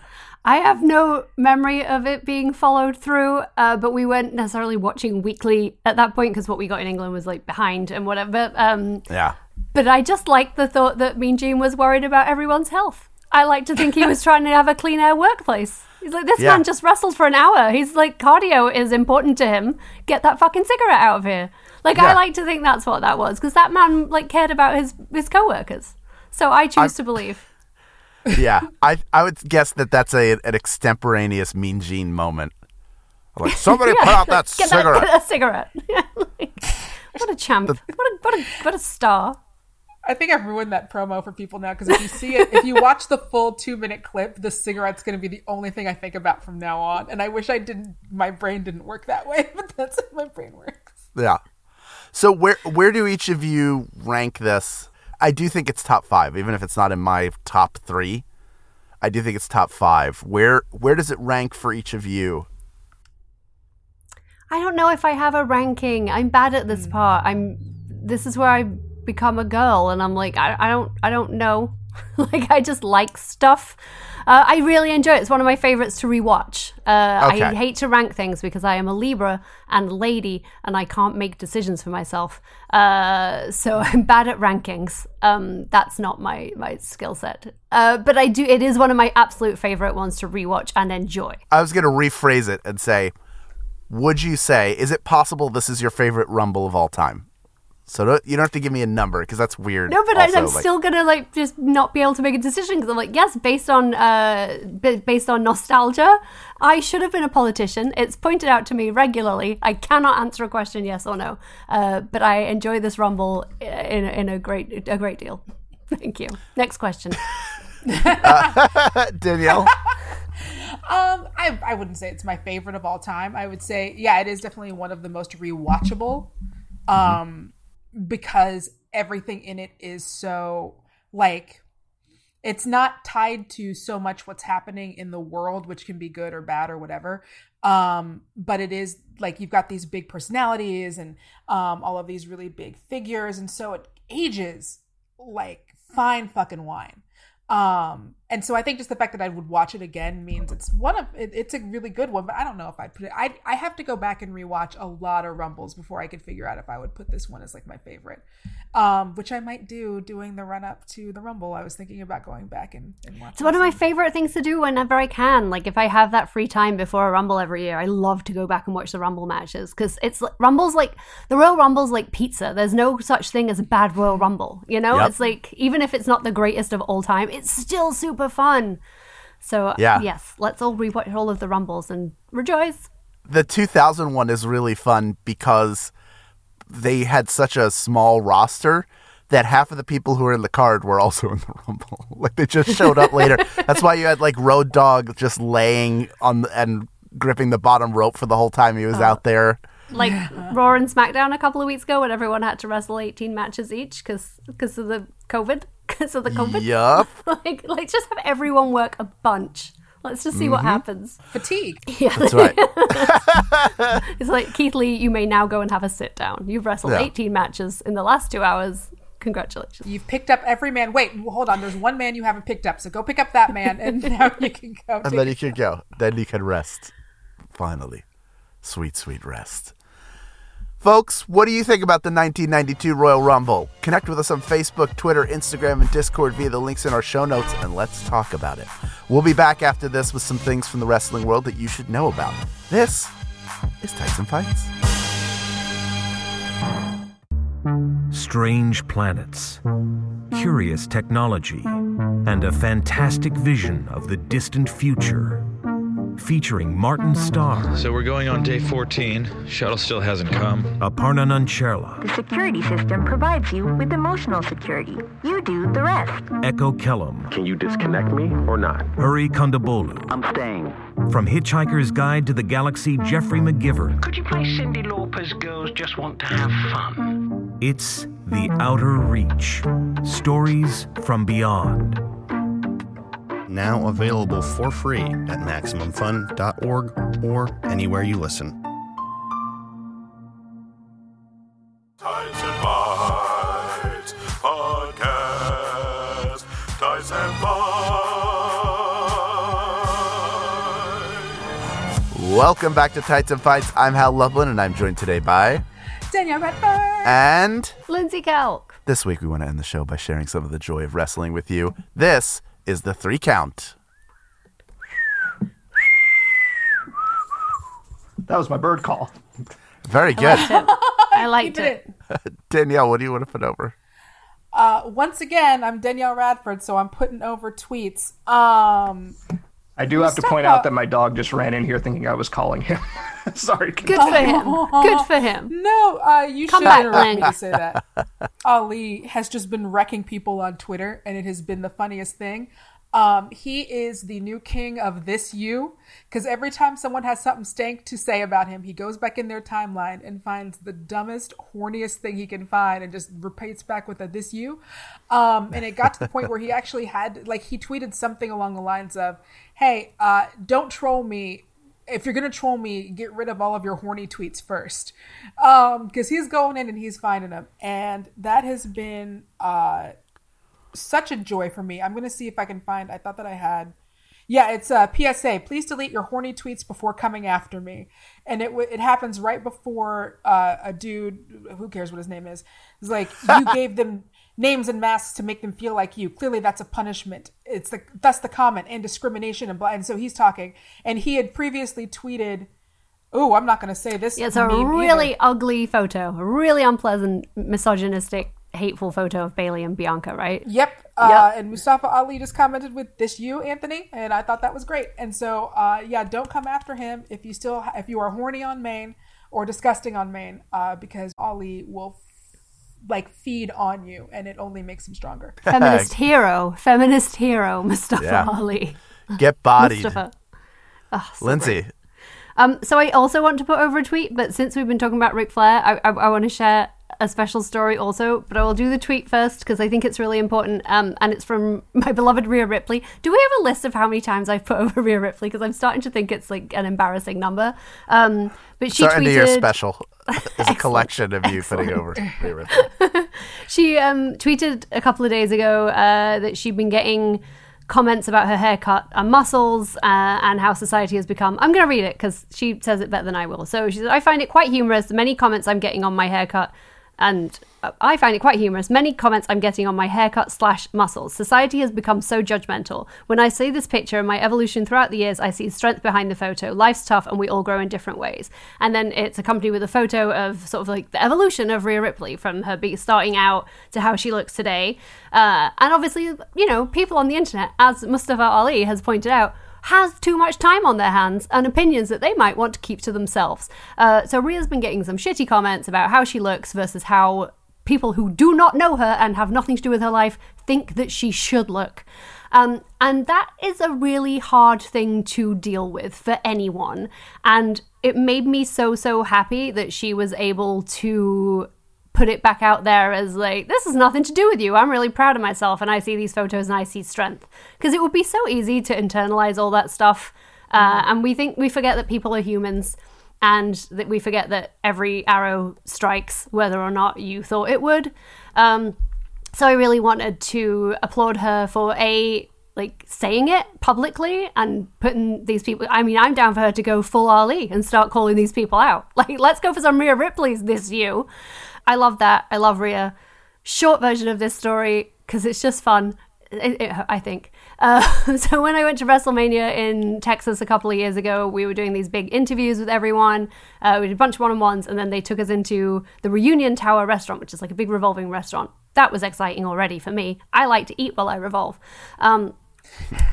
I have no memory of it being followed through, uh, but we weren't necessarily watching weekly at that point because what we got in England was like behind and whatever. Um, Yeah. but I just like the thought that Mean Gene was worried about everyone's health. I like to think he was trying to have a clean air workplace. He's like, this Yeah. man just wrestled for an hour. He's like, cardio is important to him. Get that fucking cigarette out of here. Like, I like to think that's what that was because that man like cared about his his coworkers. So I choose to believe. yeah, I I would guess that that's a an extemporaneous Mean Gene moment. Like somebody put out that Get cigarette. That, get that cigarette. Like, what a champ. what a what a what a star. i think i've ruined that promo for people now because if you see it if you watch the full two minute clip the cigarette's going to be the only thing i think about from now on and i wish i didn't my brain didn't work that way but that's how my brain works Yeah. So where where do each of you rank this? I do think it's top five, even if it's not in my top three. I do think it's top five. Where where does it rank for each of you? I don't know if I have a ranking. I'm bad at this hmm. part. I'm. This is where I become a girl, and I'm like, I, I don't, I don't know. like I just like stuff. Uh, I really enjoy it. It's one of my favorites to rewatch. Uh, Okay. I hate to rank things because I am a Libra and lady, and I can't make decisions for myself. Uh, so I'm bad at rankings. Um, that's not my my skill set. Uh, but I do. It is one of my absolute favorite ones to rewatch and enjoy. I was going to rephrase it and say, would you say, is it possible this is your favorite Rumble of all time? So don't, you don't have to give me a number because that's weird. No, but I- also, I'm like- still gonna like just not be able to make a decision because I'm like, yes, based on uh, b- based on nostalgia, I should have been a politician. It's pointed out to me regularly. I cannot answer a question yes or no, uh, but I enjoy this rumble in in a great a great deal. Thank you. Next question. Danielle. Um, I, I wouldn't say it's my favorite of all time. I would say, yeah, it is definitely one of the most rewatchable. Um, because everything in it is so like it's not tied to so much what's happening in the world, which can be good or bad or whatever. Um, but it is like you've got these big personalities and um, all of these really big figures, and so it ages like fine fucking wine. Um, and so I think just the fact that I would watch it again means it's one of it, it's a really good one, but I don't know if I'd put it. I I have to go back and rewatch a lot of Rumbles before I could figure out if I would put this one as like my favorite. Um, which I might do doing the run up to the Rumble. I was thinking about going back and, and watching. It's one of my favorite things to do whenever I can. Like if I have that free time before a Rumble every year, I love to go back and watch the Rumble matches because it's like- Rumble's like the Royal Rumble's like pizza. There's no such thing as a bad Royal Rumble. You know, Yep. it's like even if it's not the greatest of all time, it's still super fun. So Yeah. yes, let's all rewatch all of the Rumbles and rejoice. the 2000 one is really fun because they had such a small roster that half of the people who were in the card were also in the rumble like they just showed up later that's why you had like Road Dogg just laying on the, and gripping the bottom rope for the whole time he was Oh. out there Like Raw and SmackDown a couple of weeks ago when everyone had to wrestle 18 matches each because because of the COVID because of the COVID. yup like like just have everyone work a bunch. Let's just see what Mhm. happens. Fatigue. Yeah. That's right. it's like Keith Lee, you may now go and have a sit down. You've wrestled Yeah. 18 matches in the last two hours. Congratulations. You've picked up every man. Wait, hold on. There's one man you haven't picked up, so go pick up that man, and now you can go. and then you can go then you can rest finally sweet sweet rest Folks, what do you think about the 1992 Royal Rumble? Connect with us on Facebook, Twitter, Instagram, and Discord via the links in our show notes, and let's talk about it. We'll be back after this with some things from the wrestling world that you should know about. This is and Fights. Strange planets, curious technology, and a fantastic vision of the distant future. Featuring Martin Starr, So we're going on day 14. Shuttle still hasn't come. Aparna Nancherla, The security system provides you with emotional security. You do the rest. Echo Kellum, Can you disconnect me or not? Hari Kondabolu. I'm staying. From Hitchhiker's Guide to the Galaxy, Geoffrey McGivern. Could you play Cyndi Lauper's Girls Just Want to Have Fun? It's The Outer Reach Stories from Beyond. Now available for free at MaximumFun.org or anywhere you listen. Ties and Bites Podcast. Ties and Bites. Welcome back to Tights and Fights. I'm Hal Lublin, and I'm joined today by. Danielle Radford. And Lindsey Kelk. this week we want to end the show by sharing some of the joy of wrestling with you. This is the three count. That was my bird call. Very good. I liked did it. Danielle, what do you want to put over? Uh, once again, I'm Danielle Radford, so I'm putting over tweets. Um, I do have to point out that my dog just ran in here thinking I was calling him. Sorry. Good for him. Good for him. No, uh, you Come should back, interrupt me to say that. Ali has just been wrecking people on Twitter, and it has been the funniest thing. Um, he is the new king of this you because every time someone has something stank to say about him, he goes back in their timeline and finds the dumbest, horniest thing he can find and just repeats back with a this you. Um, and it got to the point where he actually had like he tweeted something along the lines of, "Hey, uh, don't troll me if you're gonna troll me, get rid of all of your horny tweets first, because he's going in and he's finding them, and that has been uh, such a joy for me. I'm going to see if I can find. I thought that I had. Yeah, it's a PSA. Please delete your horny tweets before coming after me. And it it happens right before uh, a dude, who cares what his name is, is like, you gave them names and masks to make them feel like you. Clearly, that's a punishment. It's the that's the comment and discrimination and blah. And so he's talking, and he had previously tweeted. Oh, I'm not going to say this. Yeah, it's a really either. ugly photo, a really unpleasant, misogynistic, hateful photo of Bayley and Bianca, right? Yep. Uh, and Mustafa Ali just commented with this you, Anthony, and I thought that was great. And so, uh, yeah, don't come after him if you still if you are horny on Maine or disgusting on Maine, uh, because Ali will like feed on you, and it only makes him stronger. Feminist hero, feminist hero, Mustafa Yeah. Ali. Get bodied. Mustafa. So Lindsey. Um, so I also want to put over a tweet, but since we've been talking about Ric Flair, I, I, I want to share a special story also. But I will do the tweet first because I think it's really important. Um, and it's from my beloved Rhea Ripley. Do we have a list of how many times I've put over Rhea Ripley? Because I'm starting to think it's like an embarrassing number. Um, but she Starting tweeted. to your special is a collection of you putting over. Rhea Ripley. she um, tweeted a couple of days ago uh, that she'd been getting comments about her haircut and muscles uh, and how society has become. I'm going to read it because she says it better than I will. So she says, I find it quite humorous. The many comments I'm getting on my haircut and I find it quite humorous. Many comments I'm getting on my haircut slash muscles. Society has become so judgmental. When I see this picture and my evolution throughout the years, I see strength behind the photo. Life's tough and we all grow in different ways. And then it's accompanied with a photo of sort of like the evolution of Rhea Ripley from her be starting out to how she looks today. Uh, and obviously, you know, people on the internet, as Mustafa Ali has pointed out, has too much time on their hands and opinions that they might want to keep to themselves. Uh, so Rhea's been getting some shitty comments about how she looks versus how people who do not know her and have nothing to do with her life think that she should look. Um, and that is a really hard thing to deal with for anyone. And it made me so, so happy that she was able to put it back out there as like this has nothing to do with you. I'm really proud of myself. And i see these photos and i see strength. Because it would be so easy to internalize all that stuff uh, and we think we forget that people are humans and that we forget that every arrow strikes whether or not you thought it would. Um, so i really wanted to applaud her for a like saying it publicly and putting these people I mean I'm down for her to go full Ali and start calling these people out. Like let's go for some Rhea Ripley's this you. I love that. I love Rhea. Short version of this story because it's just fun. It, it, I think. Uh, so when I went to WrestleMania in Texas a couple of years ago, we were doing these big interviews with everyone. Uh, we did a bunch of one-on-ones, and then they took us into the Reunion Tower restaurant, which is like a big revolving restaurant. That was exciting already for me. I like to eat while I revolve. Um,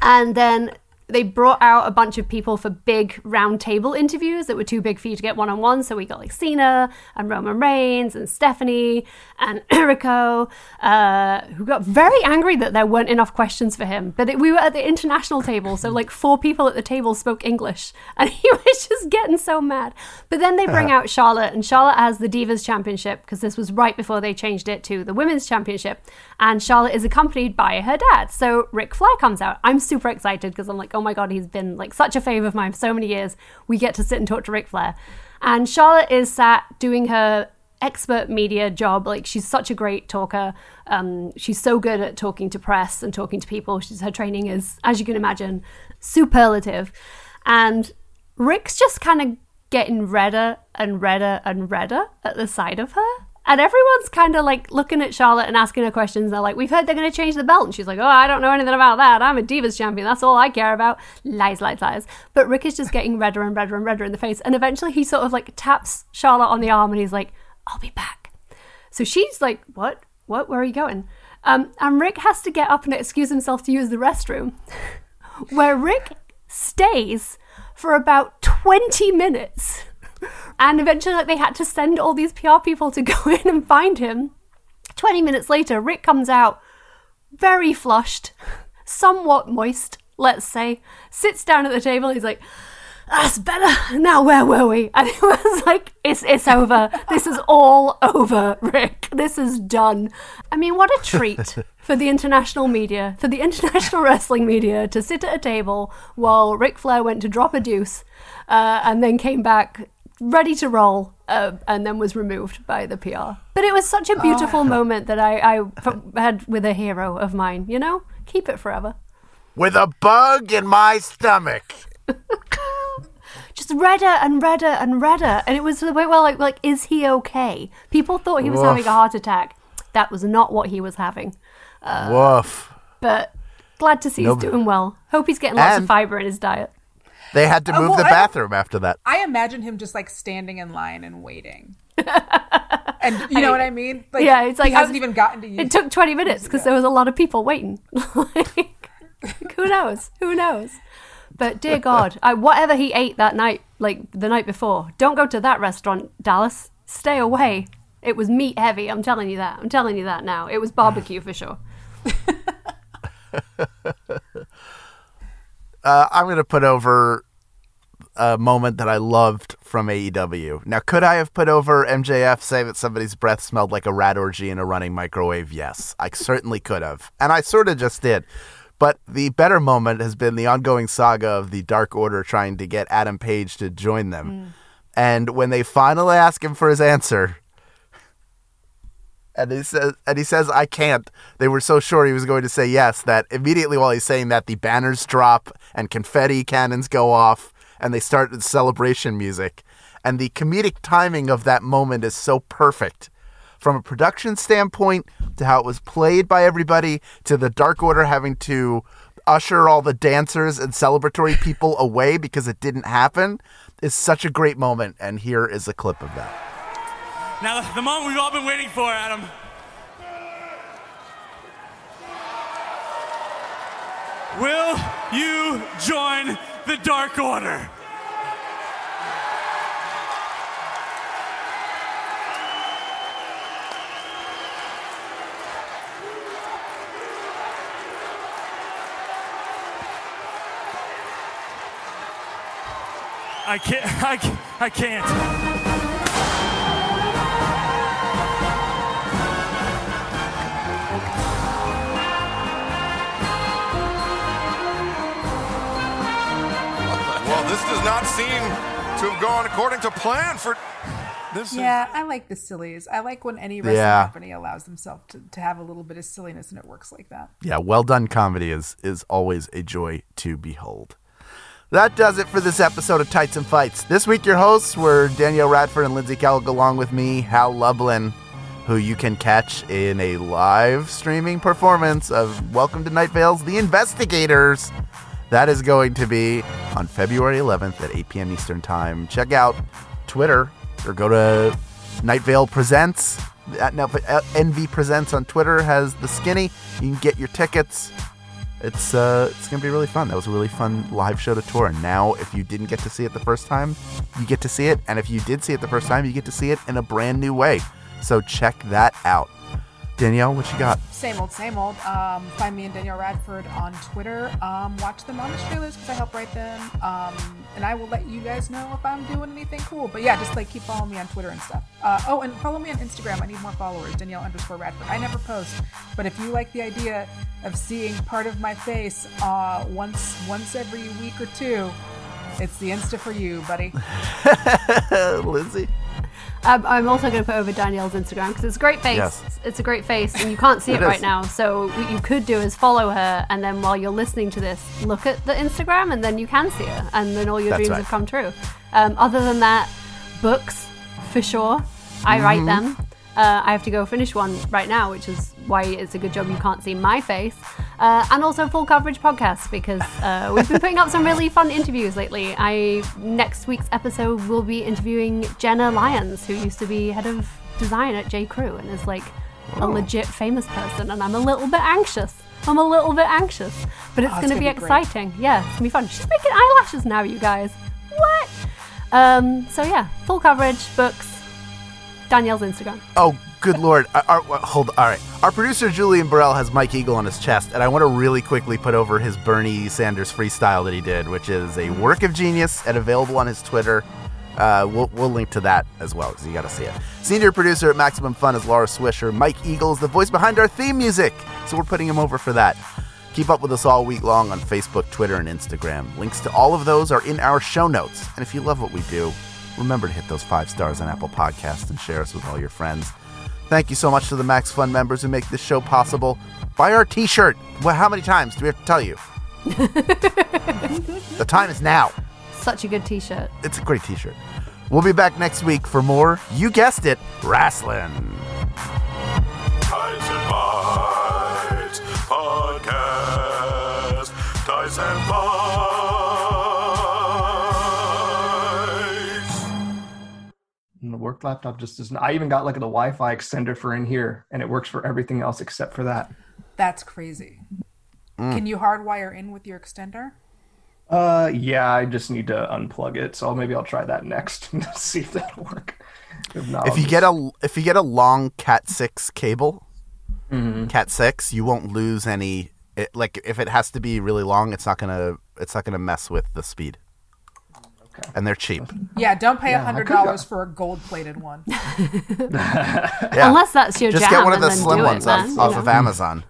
and then they brought out a bunch of people for big round table interviews that were too big for you to get one on one. So we got like Cena and Roman Reigns and Stephanie and Erico, uh, who got very angry that there weren't enough questions for him. But it, we were at the international table, so like four people at the table spoke English, and he was just getting so mad. But then they bring out Charlotte, and Charlotte has the Divas Championship because this was right before they changed it to the Women's Championship, and Charlotte is accompanied by her dad. So Ric Flair comes out. I'm super excited because I'm like, oh my god, he's been like such a fave of mine for so many years. We get to sit and talk to Ric Flair. And Charlotte is sat doing her expert media job. Like she's such a great talker. Um, she's so good at talking to press and talking to people. She's her training is, as you can imagine, superlative. And Ric's just kind of getting redder and redder and redder at the side of her. And everyone's kind of like looking at Charlotte and asking her questions. They're like, We've heard they're going to change the belt. And she's like, Oh, I don't know anything about that. I'm a Divas champion. That's all I care about. Lies, lies, lies. But Ric is just getting redder and redder and redder in the face. And eventually he sort of like taps Charlotte on the arm and he's like, I'll be back. So she's like, What? What? Where are you going? Um, and Ric has to get up and excuse himself to use the restroom, where Ric stays for about 20 minutes. And eventually, like, they had to send all these PR people to go in and find him. 20 minutes later, Ric comes out very flushed, somewhat moist, let's say, sits down at the table. He's like, that's better. Now, where were we? And it was like, it's, it's over. This is all over, Ric. This is done. I mean, what a treat for the international media, for the international wrestling media to sit at a table while Ric Flair went to drop a deuce uh, and then came back ready to roll uh, and then was removed by the PR. But it was such a beautiful moment that I, I f- had with a hero of mine. You know, keep it forever. With a bug in my stomach. Just redder and redder and redder, and it was the way well, like, like, is he okay? People thought he was Woof. having a heart attack. That was not what he was having. Uh, Woof. But glad to see No- he's doing well. Hope he's getting lots of fiber in his diet. They had to Oh, move well, the I- bathroom after that. I imagine him just like standing in line and waiting. and you know what I mean? Like, yeah, it's like he hasn't I've- even gotten to use. It took 20 minutes because there was a lot of people waiting. like, who knows? Who knows? But dear God, I, whatever he ate that night, like the night before, don't go to that restaurant, Dallas. Stay away. It was meat heavy. I'm telling you that. I'm telling you that now. It was barbecue for sure. Uh, I'm going to put over a moment that I loved from AEW. Now, could I have put over MJF saying that somebody's breath smelled like a rat orgy in a running microwave? Yes, I certainly could have. And I sort of just did. But the better moment has been the ongoing saga of the Dark Order trying to get Adam Page to join them. And when they finally ask him for his answer, and he says, and he says, "I can't." They were so sure he was going to say yes that immediately while he's saying that, the banners drop and confetti cannons go off, and they start the celebration music. And the comedic timing of that moment is so perfect, from a production standpoint to how it was played by everybody, to the Dark Order having to usher all the dancers and celebratory people away because it didn't happen. Is such a great moment, and here is a clip of that. Now, the moment we've all been waiting for, Adam. Will you join the Dark Order? I can't. I, I can't. Seem to have gone according to plan for this. is- Yeah, I like the sillies. I like when any wrestling Yeah. company allows themselves to, to have a little bit of silliness and it works like that. Yeah, well done comedy is is always a joy to behold. That does it for this episode of Tights and Fights. This week, your hosts were Danielle Radford and Lindsey Kelk, along with me, Hal Lublin, who you can catch in a live streaming performance of Welcome to Night Vale's The Investigators. That is going to be on February 11th at 8 p.m. Eastern Time. Check out Twitter or go to Night Vale Presents. Now, NV Presents on Twitter has the skinny. You can get your tickets. It's uh, it's gonna be really fun. That was a really fun live show to tour. And now, if you didn't get to see it the first time, you get to see it. And if you did see it the first time, you get to see it in a brand new way. So check that out. Danielle, what you got? Same old, same old. Um, find me and Danielle Radford on Twitter. Um, watch them on the trailers because I help write them. Um, and I will let you guys know if I'm doing anything cool. But yeah, just like keep following me on Twitter and stuff. Uh, oh, and follow me on Instagram. I need more followers. Danielle underscore Radford. I never post, but if you like the idea of seeing part of my face uh, once once every week or two, it's the Insta for you, buddy. Lindsey. Um, I'm also going to put over Danielle's Instagram because it's a great face. Yes. It's a great face, and you can't see it, It right now. So what you could do is follow her, and then while you're listening to this, look at the Instagram, and then you can see her, and then all your That's dreams right. have come true. Um, other than that, books for sure. I write Mhm. them. Uh, I have to go finish one right now, which is why it's a good job you can't see my face. Uh, and also full coverage podcasts because uh, we've been putting up some really fun interviews lately. I next week's episode will be interviewing Jenna Lyons, who used to be head of design at J Crew and is like a Oh. legit famous person. And I'm a little bit anxious. I'm a little bit anxious, but it's Oh, going to gonna be be exciting. Yeah, it's gonna be fun. She's making eyelashes now, you guys. What? Um, so yeah, full coverage, books, Danielle's Instagram. Oh, good lord. Our, our- hold All right. Our producer, Julian Burrell, has Mike Eagle on his chest, and I want to really quickly put over his Bernie Sanders freestyle that he did, which is a work of genius and available on his Twitter. Uh, we'll, we'll link to that as well, because you got to see it. Senior producer at Maximum Fun is Laura Swisher. Mike Eagle is the voice behind our theme music, so we're putting him over for that. Keep up with us all week long on Facebook, Twitter, and Instagram. Links to all of those are in our show notes. And if you love what we do, remember to hit those five stars on Apple Podcasts and share us with all your friends. Thank you so much to the Max Fun members who make this show possible. Buy our t shirt. Well, how many times do we have to tell you? the time is now. Such a good t-shirt. It's a great t shirt. We'll be back next week for more, you guessed it, wrestling. Ties and Bites Podcast. Ties and Bites. Work laptop just doesn't. I even got like the Wi-Fi extender for in here, and it works for everything else except for that. That's crazy. Mm. Can you hardwire in with your extender? Uh, yeah, I just need to unplug it. So maybe I'll try that next and see if that'll work. If not, if you just- get a if you get a long Cat six cable, Mhm. Cat six, you won't lose any. It, like if it has to be really long, it's not gonna it's not gonna mess with the speed. Okay. And they're cheap. Yeah, don't pay a Yeah, I hundred could dollars for a gold plated one. Yeah. Unless that's your job. Just jam get one of the slim do it, ones off, man, off you of? Amazon.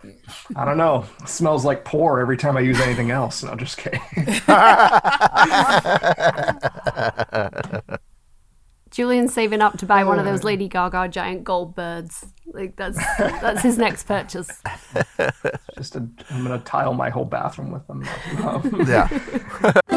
I don't know. It smells like pour every time I use anything else. No, just kidding. Julian's saving up to buy one of those oh. Lady Gaga giant gold birds. Like that's that's his next purchase. just a, I'm gonna tile my whole bathroom with them. Yeah.